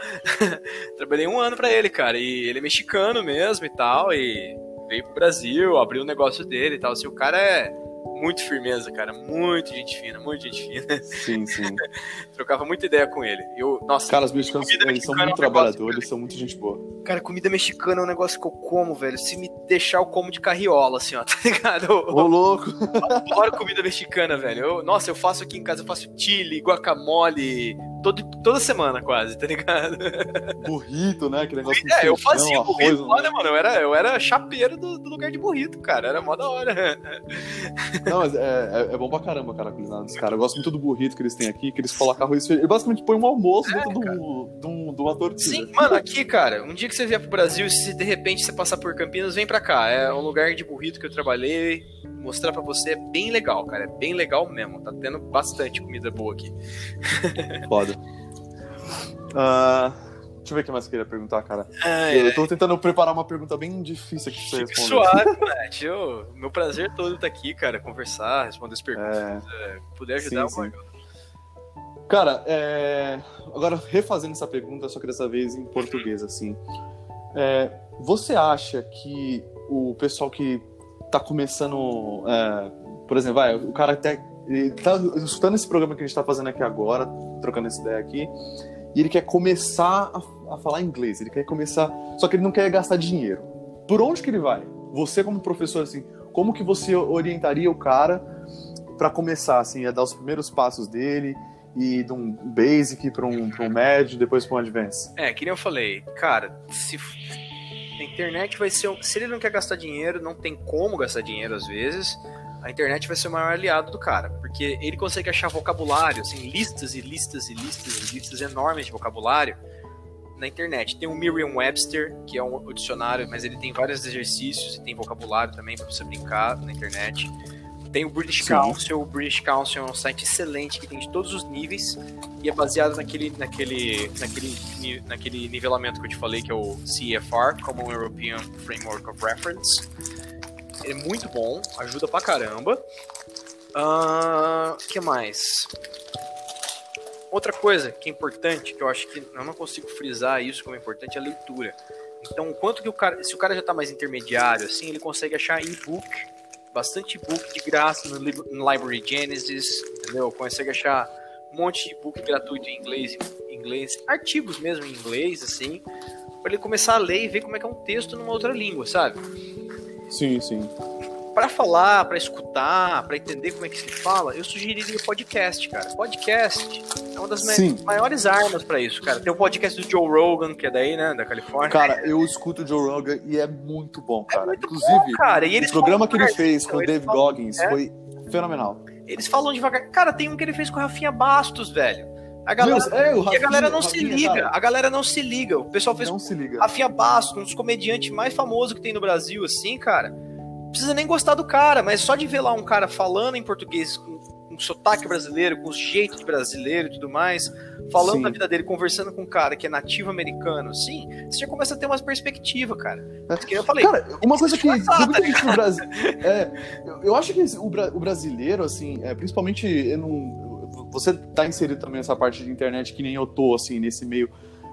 *laughs* Trabalhei um ano pra ele, cara. E ele é mexicano mesmo e tal. E veio pro Brasil, abriu o negócio dele e tal. Assim, o cara é muito firmeza, cara. Muito gente fina, muito gente fina. Sim, sim. *laughs* Trocava muita ideia com ele. Eu, nossa, Cara, os mexicanos eles são muito é um trabalhadores, eles são muito gente boa. *laughs* cara, comida mexicana é um negócio que eu como, velho. Se me deixar, eu como de carriola, assim, ó, *laughs* tá ligado? Eu, Ô, louco! adoro comida mexicana, velho. Eu- nossa, eu faço aqui em casa, eu faço chili, guacamole, todo, toda semana quase, tá ligado? Burrito, né? Aquele negócio É, eu fazia arroz, burrito lá, né? né, mano? Eu era, eu era chapeiro do, do lugar de burrito, cara. Era mó da hora. Não, mas é, é, é bom pra caramba, cara, a culinária dos caras. Eu gosto muito do burrito que eles têm aqui, que eles colocam arroz e feijão. Ele basicamente põe um almoço dentro É, do, de um- de uma tortilha. Sim, mano, aqui, cara, um dia que você vier pro Brasil e se de repente você passar por Campinas, vem pra cá. É um lugar de burrito que eu trabalhei. Mostrar pra você é bem legal, cara. É bem legal mesmo. Tá tendo bastante comida boa aqui. Foda. Ah, deixa eu ver o que mais eu queria perguntar, cara. É, Eu tô tentando preparar uma pergunta bem difícil aqui pra você responder. suave, *laughs* Matt. Eu- Meu prazer todo tá aqui, cara. Conversar, responder as perguntas. É, É, puder ajudar, sim, sim. Cara, é, agora refazendo essa pergunta, só que dessa vez em português, assim. É, você acha que o pessoal que tá começando, é, por exemplo, vai, o cara até ele tá escutando esse programa que a gente tá fazendo aqui agora, trocando essa ideia aqui, e ele quer começar a, a falar inglês, ele quer começar, só que ele não quer gastar dinheiro. Por onde que ele vai? Você como professor, assim, como que você orientaria o cara para começar, assim, a dar os primeiros passos dele e de um basic para um, um médio, depois para um advanced? É, que nem eu falei, cara, se a internet vai ser. um- Se ele não quer gastar dinheiro, não tem como gastar dinheiro às vezes. A internet vai ser o maior aliado do cara, porque ele consegue achar vocabulário, assim, listas e listas e listas e listas enormes de vocabulário na internet. Tem o Merriam-Webster, que é um dicionário, mas ele tem vários exercícios e tem vocabulário também para você brincar na internet. Tem o British Sim. Council. O British Council é um site excelente que tem de todos os níveis e é baseado naquele, naquele, naquele, naquele nivelamento que eu te falei, que é o CFR, Common European Framework of Reference. É muito bom, ajuda pra caramba. O que mais? Outra coisa que é importante, que eu acho que eu não consigo frisar isso como importante, é a leitura. Então, quanto que o cara, se o cara já tá mais intermediário, assim, ele consegue achar e-book, bastante e-book de graça no, no Library Genesis, entendeu? Consegue achar um monte de e-book gratuito em inglês, em inglês, artigos mesmo em inglês, assim, para ele começar a ler e ver como é que é um texto numa outra língua, sabe? Sim, sim. Pra falar, pra escutar, pra entender como é que se fala, eu sugeriria podcast, cara. Podcast é uma das Sim. maiores armas pra isso, cara. Tem o podcast do Joe Rogan, que é daí, né, da Califórnia. Cara, eu escuto o Joe Rogan e é muito bom, cara. muito Inclusive, cara, e eles o programa que ele fez então, com o eles Dave falam- Goggins é. foi fenomenal. Eles falam devagar. Cara, tem um que ele fez com a Rafinha Bastos, velho. A galera, Meu, é, o e a Rafinha- galera não se Rafinha, liga. cara, A galera não se liga. O pessoal fez não se liga. Rafinha Bastos, um dos comediantes mais famosos que tem no Brasil, assim, cara. Não precisa nem gostar do cara, mas só de ver lá um cara falando em português com, com sotaque brasileiro, com os jeitos de brasileiro e tudo mais, falando Sim. da vida dele, conversando com um cara que é nativo americano, assim, você já começa a ter umas perspectivas, cara. Nem eu falei, Cara, uma coisa que gente no Brasil. É, eu- eu acho que o, bra- o brasileiro, assim, é, principalmente eu não- você tá inserido também nessa parte de internet que nem eu tô, assim, nesse meio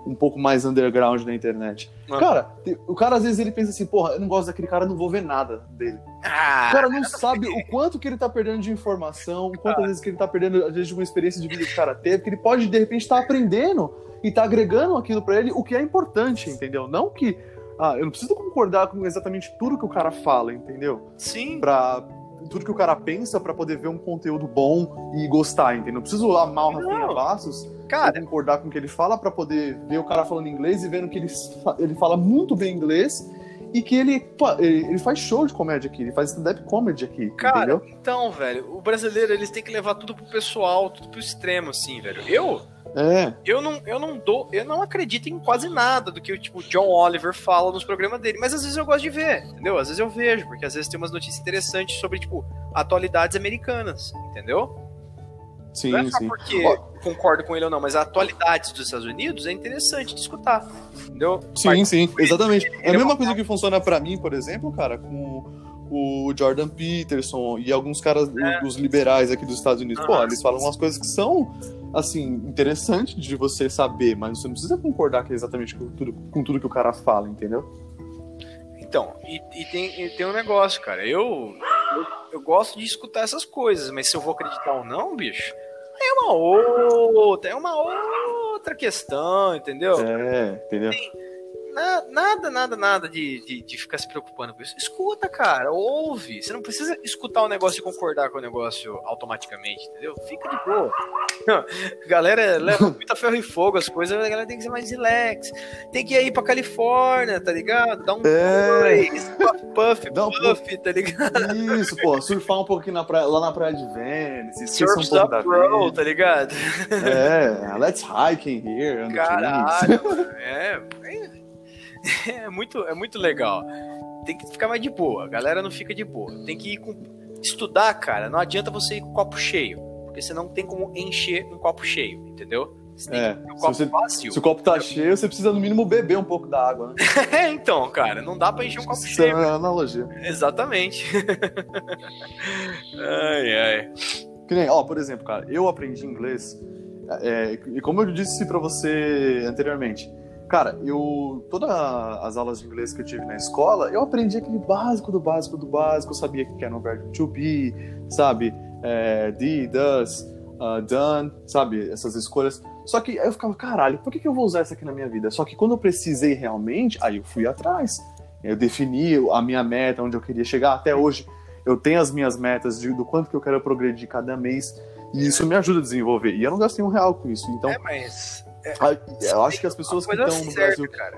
um pouco mais underground da internet. Ah. Cara, o cara às vezes ele pensa assim, porra, eu não gosto daquele cara, não vou ver nada dele. ah, O cara não sabe o quanto que ele tá perdendo de informação, quantas vezes que ele tá perdendo, às vezes, de uma experiência de vida que o cara teve, que ele pode, de repente, estar aprendendo e tá agregando aquilo pra ele, o que é importante, entendeu? Não que. Ah, eu não preciso concordar com exatamente tudo que o cara fala, entendeu? sim, Pra. Tudo que o cara pensa pra poder ver um conteúdo bom e gostar, entendeu? Não preciso amar o Rafinha. Bastos cara, concordar com o que ele fala pra poder ver o cara falando inglês e vendo que ele, ele fala muito bem inglês e que ele, pô, ele, ele faz show de comédia aqui, ele faz stand-up comedy aqui, Cara, entendeu? então, velho, o brasileiro, eles têm que levar tudo pro pessoal, tudo pro extremo, assim, velho. Eu, É, eu não, eu não dou, eu não acredito em quase nada do que o tipo John Oliver fala nos programas dele, mas às vezes eu gosto de ver, entendeu? Às vezes eu vejo, porque às vezes tem umas notícias interessantes sobre tipo atualidades americanas, entendeu? sim, não é só sim. porque Ó. concordo com ele ou não, mas atualidades dos Estados Unidos é interessante de escutar, entendeu? Sim, sim, exatamente. É a é mesma coisa que funciona pra mim, por exemplo, cara, com o Jordan Peterson e alguns caras É. dos liberais aqui dos Estados Unidos. Pô, eles falam umas coisas que são, assim, interessantes de você saber, mas você não precisa concordar que é exatamente com tudo, com tudo que o cara fala, entendeu? Então, e, e tem, e tem um negócio, cara. Eu, eu eu gosto de escutar essas coisas, mas se eu vou acreditar ou não, bicho, é uma outra, é uma outra questão, entendeu? É, entendeu? Na- nada, nada, nada de, de, de ficar se preocupando com isso. Escuta, cara, ouve. Você não precisa escutar o negócio e concordar com o negócio automaticamente, entendeu? Fica de boa. *laughs* galera leva *laughs* muita ferro e fogo as coisas, a galera tem que ser mais relax. Tem que ir pra Califórnia, tá ligado? Dar um É. puff, puff, Dá um puff, tá ligado? Isso, pô, surfar um pouquinho na praia, lá na praia de Venice, esquecer um up, bro, tá ligado? É, let's hiking here. *laughs* Caralho, é, é, *laughs* é muito, é muito legal. Tem que ficar mais de boa. A galera não fica de boa. Tem que ir com. Estudar, cara, não adianta você ir com o copo cheio. Porque você não tem como encher um copo cheio, entendeu? Você tem É, que ter um se copo você- vazio. Se o copo tá cheio, você precisa no mínimo beber um pouco da água, né? *laughs* É, então, cara, não dá pra encher um copo Isso é cheio. uma analogia. Exatamente. *laughs* ai, ai. Que nem, ó, por exemplo, cara, eu aprendi inglês, é, e como eu disse pra você anteriormente, cara, eu, todas as aulas de inglês que eu tive na escola, eu aprendi aquele básico do básico do básico, eu sabia que era um verbo to be, sabe, é, did, does, uh, done, sabe, essas escolhas. Só que aí eu ficava, caralho, por que, que eu vou usar isso aqui na minha vida? Só que quando eu precisei realmente, aí eu fui atrás. Eu defini a minha meta, onde eu queria chegar. Até hoje, eu tenho as minhas metas de, do quanto que eu quero progredir cada mês. E isso me ajuda a desenvolver. E eu não gasto nenhum real com isso. Então, É, mas. A- eu acho que as pessoas que estão no certa, Brasil. cara.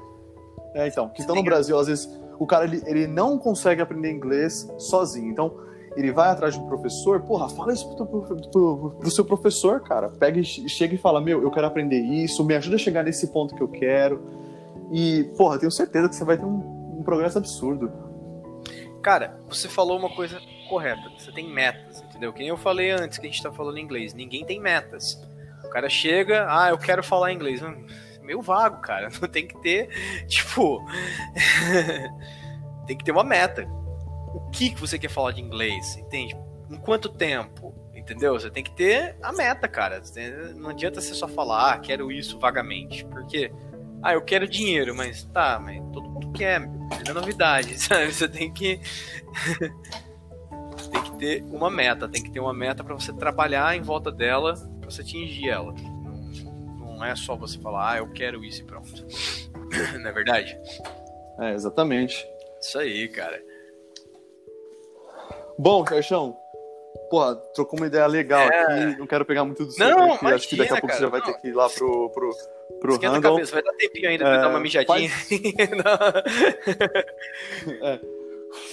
É, então, que estão no Brasil, às vezes, o cara ele, ele não consegue aprender inglês sozinho. Então, ele vai atrás de um professor, porra, fala isso pro, pro, pro- pro seu professor, cara. Pega e che- chega e fala: Meu, eu quero aprender isso, me ajuda a chegar nesse ponto que eu quero. E, porra, tenho certeza que você vai ter um, um progresso absurdo. Cara, você falou uma coisa correta. Você tem metas, entendeu? Que nem eu falei antes que a gente tá falando inglês. Ninguém tem metas. O cara chega, ah, eu quero falar inglês. Meio vago, cara. Não *laughs* tem que ter, tipo. *laughs* tem que ter uma meta. O que, que você quer falar de inglês? Entende? Em quanto tempo? Entendeu? Você tem que ter a meta, cara. Não adianta você só falar, ah, quero isso vagamente. Porque, ah, eu quero dinheiro, mas tá, mas todo mundo quer, é novidade, *laughs* sabe? Você tem que. tem que ter uma meta, tem que ter uma meta pra você trabalhar em volta dela, você atingir ela. Não, não é só você falar, ah, eu quero isso e pronto. *laughs* não é verdade? É, exatamente. Isso aí, cara. Bom, Caixão, porra, trocou uma ideia legal É. aqui. Não quero pegar muito do seu Não, tempo, porque acho que daqui a imagina, pouco você cara, já vai não. ter que ir lá pro, pro, pro Esquenta a handle. cabeça, vai dar tempinho ainda pra É, eu dar uma mijadinha.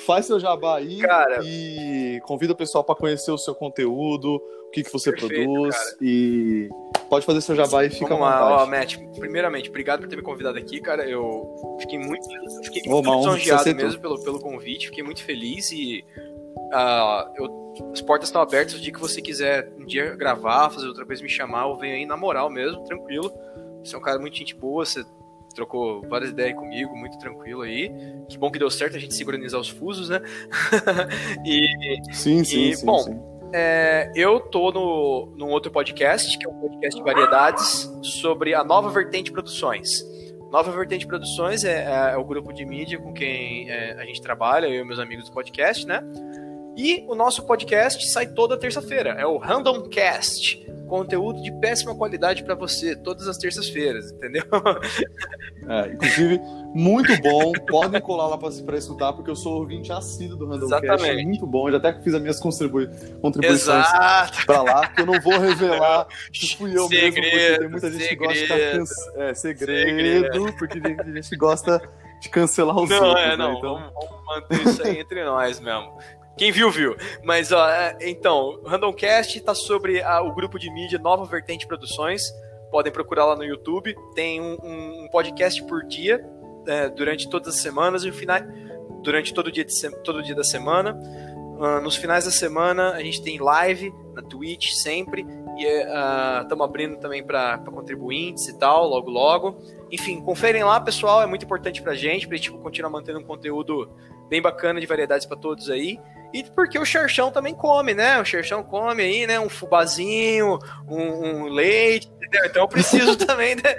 Faz *laughs* seu jabá aí Cara. e convida o pessoal para conhecer o seu conteúdo, que, que você Perfeito, produz cara. e pode fazer seu jabá e fica Vamos lá, ó. Matt, primeiramente, obrigado por ter me convidado aqui, cara. Eu fiquei muito, fiquei Ô, muito lisonjeado mesmo pelo, pelo convite, fiquei muito feliz e uh, eu, as portas estão abertas o dia que você quiser um dia gravar, fazer outra coisa, me chamar, eu venho aí na moral mesmo, tranquilo. Você é um cara muito gente boa, você trocou várias ideias comigo, muito tranquilo aí. Que bom que deu certo a gente sincronizar os fusos, né? *laughs* e, sim, sim, e, sim. Bom, sim. É, eu tô no, num outro podcast, que é um podcast de variedades, sobre a Nova Vertente Produções. Nova Vertente Produções é, é, é o grupo de mídia com quem é, a gente trabalha, eu e meus amigos do podcast, né? E o nosso podcast sai toda terça-feira, é o Random Cast conteúdo de péssima qualidade para você todas as terças-feiras, entendeu? *laughs* É, inclusive, muito bom. Podem colar lá para escutar, porque eu sou ouvinte assíduo do Randomcast. É muito bom. Eu já até fiz as minhas contribui contribuições para lá, que eu não vou revelar *laughs* que fui eu segredo, mesmo, porque tem muita gente segredo, que gosta de é, segredo, segredo, porque tem gente que gosta de cancelar os não, outros. É, não, né? então... vamos, vamos manter isso aí entre nós mesmo. Quem viu, viu. Mas, ó, é, então, o Randomcast tá sobre a, o grupo de mídia Nova Vertente Produções. Podem procurar lá no YouTube. Tem um, um podcast por dia, é, durante todas as semanas, e final, durante todo dia, de, todo dia da semana. Uh, nos finais da semana, a gente tem live na Twitch sempre. E estamos uh, abrindo também para contribuintes e tal, logo logo. Enfim, conferem lá, pessoal, é muito importante pra gente, pra gente continuar mantendo um conteúdo bem bacana de variedades para todos aí. E porque o Xerxão também come, né? O Xerxão come aí, né? Um fubazinho, um, um leite, entendeu? Então eu preciso *laughs* também, né?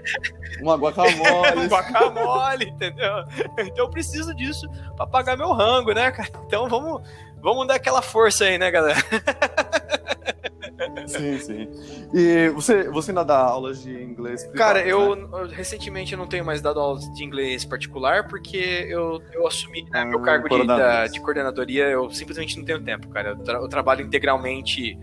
Uma guacamole. *laughs* um guacamole, entendeu? Então eu preciso disso para pagar meu rango, né, cara? Então vamos, vamos dar aquela força aí, né, galera? *laughs* Sim, sim. E você, você ainda dá aulas de inglês? Privado, Cara, eu, né? eu, recentemente eu não tenho mais dado aulas de inglês particular porque eu, eu assumi né, meu Hum, cargo de, da, de coordenadoria, eu simplesmente não tenho tempo, cara. Eu, tra- eu trabalho integralmente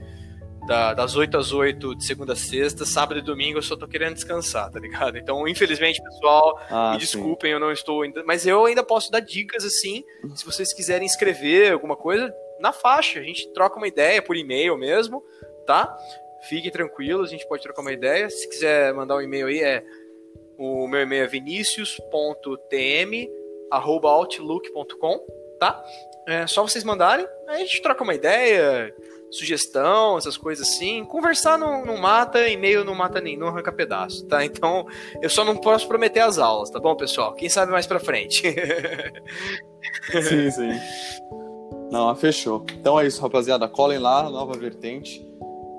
da- das 8 às 8 de segunda a sexta, sábado e domingo eu só tô querendo descansar, tá ligado? Então, infelizmente, pessoal, Ah, me sim. desculpem, eu não estou ainda. Mas eu ainda posso dar dicas assim, se vocês quiserem escrever alguma coisa, na faixa. A gente troca uma ideia por e-mail mesmo, tá? Fiquem tranquilos, a gente pode trocar uma ideia. Se quiser mandar um e-mail aí, é. O meu e-mail é vinicius.tm.outlook.com, tá? É só vocês mandarem, aí a gente troca uma ideia, sugestão, essas coisas assim. Conversar não, não mata, e-mail não mata nem, não arranca pedaço, tá? *laughs* Então, eu só não posso prometer as aulas, tá bom, pessoal? Quem sabe mais pra frente. *laughs* Sim, sim. Não, fechou. Então é isso, rapaziada. Colhem lá, nova vertente.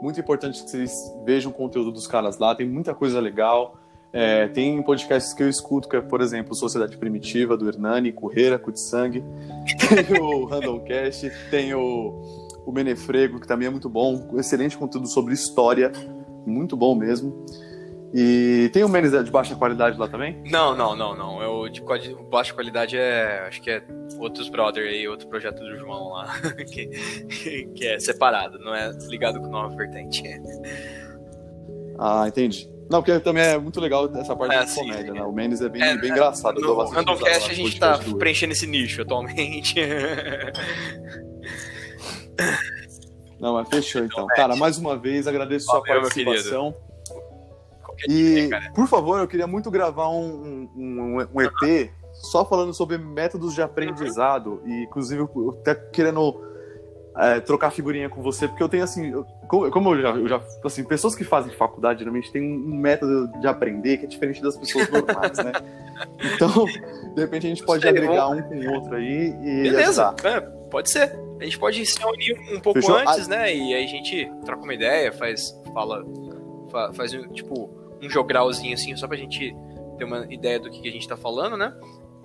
Muito importante que vocês vejam o conteúdo dos caras lá. Tem muita coisa legal. É, tem podcasts que eu escuto, que é, por exemplo, Sociedade Primitiva, do Hernani, Correira, Sangue. *laughs* Tem o Randomcast, tem o, o Menefrego, que também é muito bom. Excelente conteúdo sobre história. Muito bom mesmo. E tem o Menes de baixa qualidade lá também? Não, não, não, não. Eu, de quali- baixa qualidade é. Acho que é outros brother aí, outro projeto do João lá. *laughs* que, que é separado, não é ligado com nova vertente. Ah, entendi. Não, porque também é muito legal essa parte É, de sim, comédia, né? O Mendes é bem, É, bem é, engraçado. No Randomcast a gente tá preenchendo esse nicho atualmente. Não, mas fechou então. Cara, mais uma vez agradeço sua Valeu, meu participação. E, por favor, eu queria muito gravar um, um, um EP só falando sobre métodos de aprendizado. E, inclusive, eu até querendo é, trocar figurinha com você, porque eu tenho assim. eu- como, eu já, eu já. Assim, pessoas que fazem faculdade geralmente têm um método de aprender que é diferente das pessoas normais, né? *laughs* Então, de repente, a gente pode Sei, agregar um com o outro aí e. Beleza, é, pode ser. A gente pode se reunir um pouco Fechou? antes, né? E aí a gente troca uma ideia, faz, fala, fa- faz um, tipo um jogralzinho assim, só pra gente ter uma ideia do que, que a gente tá falando, né?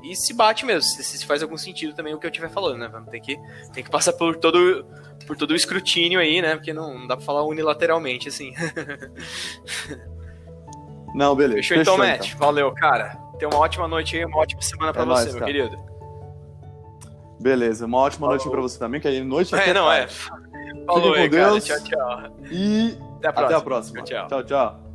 E se bate mesmo, se, se faz algum sentido também o que eu estiver falando, né? Vamos ter que, tem que passar por todo, por todo o escrutínio aí, né? Porque não, não dá pra falar unilateralmente, assim. *laughs* Não, beleza. Fechou, então, Matt? Valeu, cara. Tenha uma ótima noite aí, uma ótima semana pra É você, nóis, meu cara. querido. Beleza, uma ótima noite Falou. pra você também, que aí noite É, não, é. tarde. Falou com aí, cara. Deus. Tchau, tchau. E Até a próxima. até a próxima. Tchau. tchau. tchau.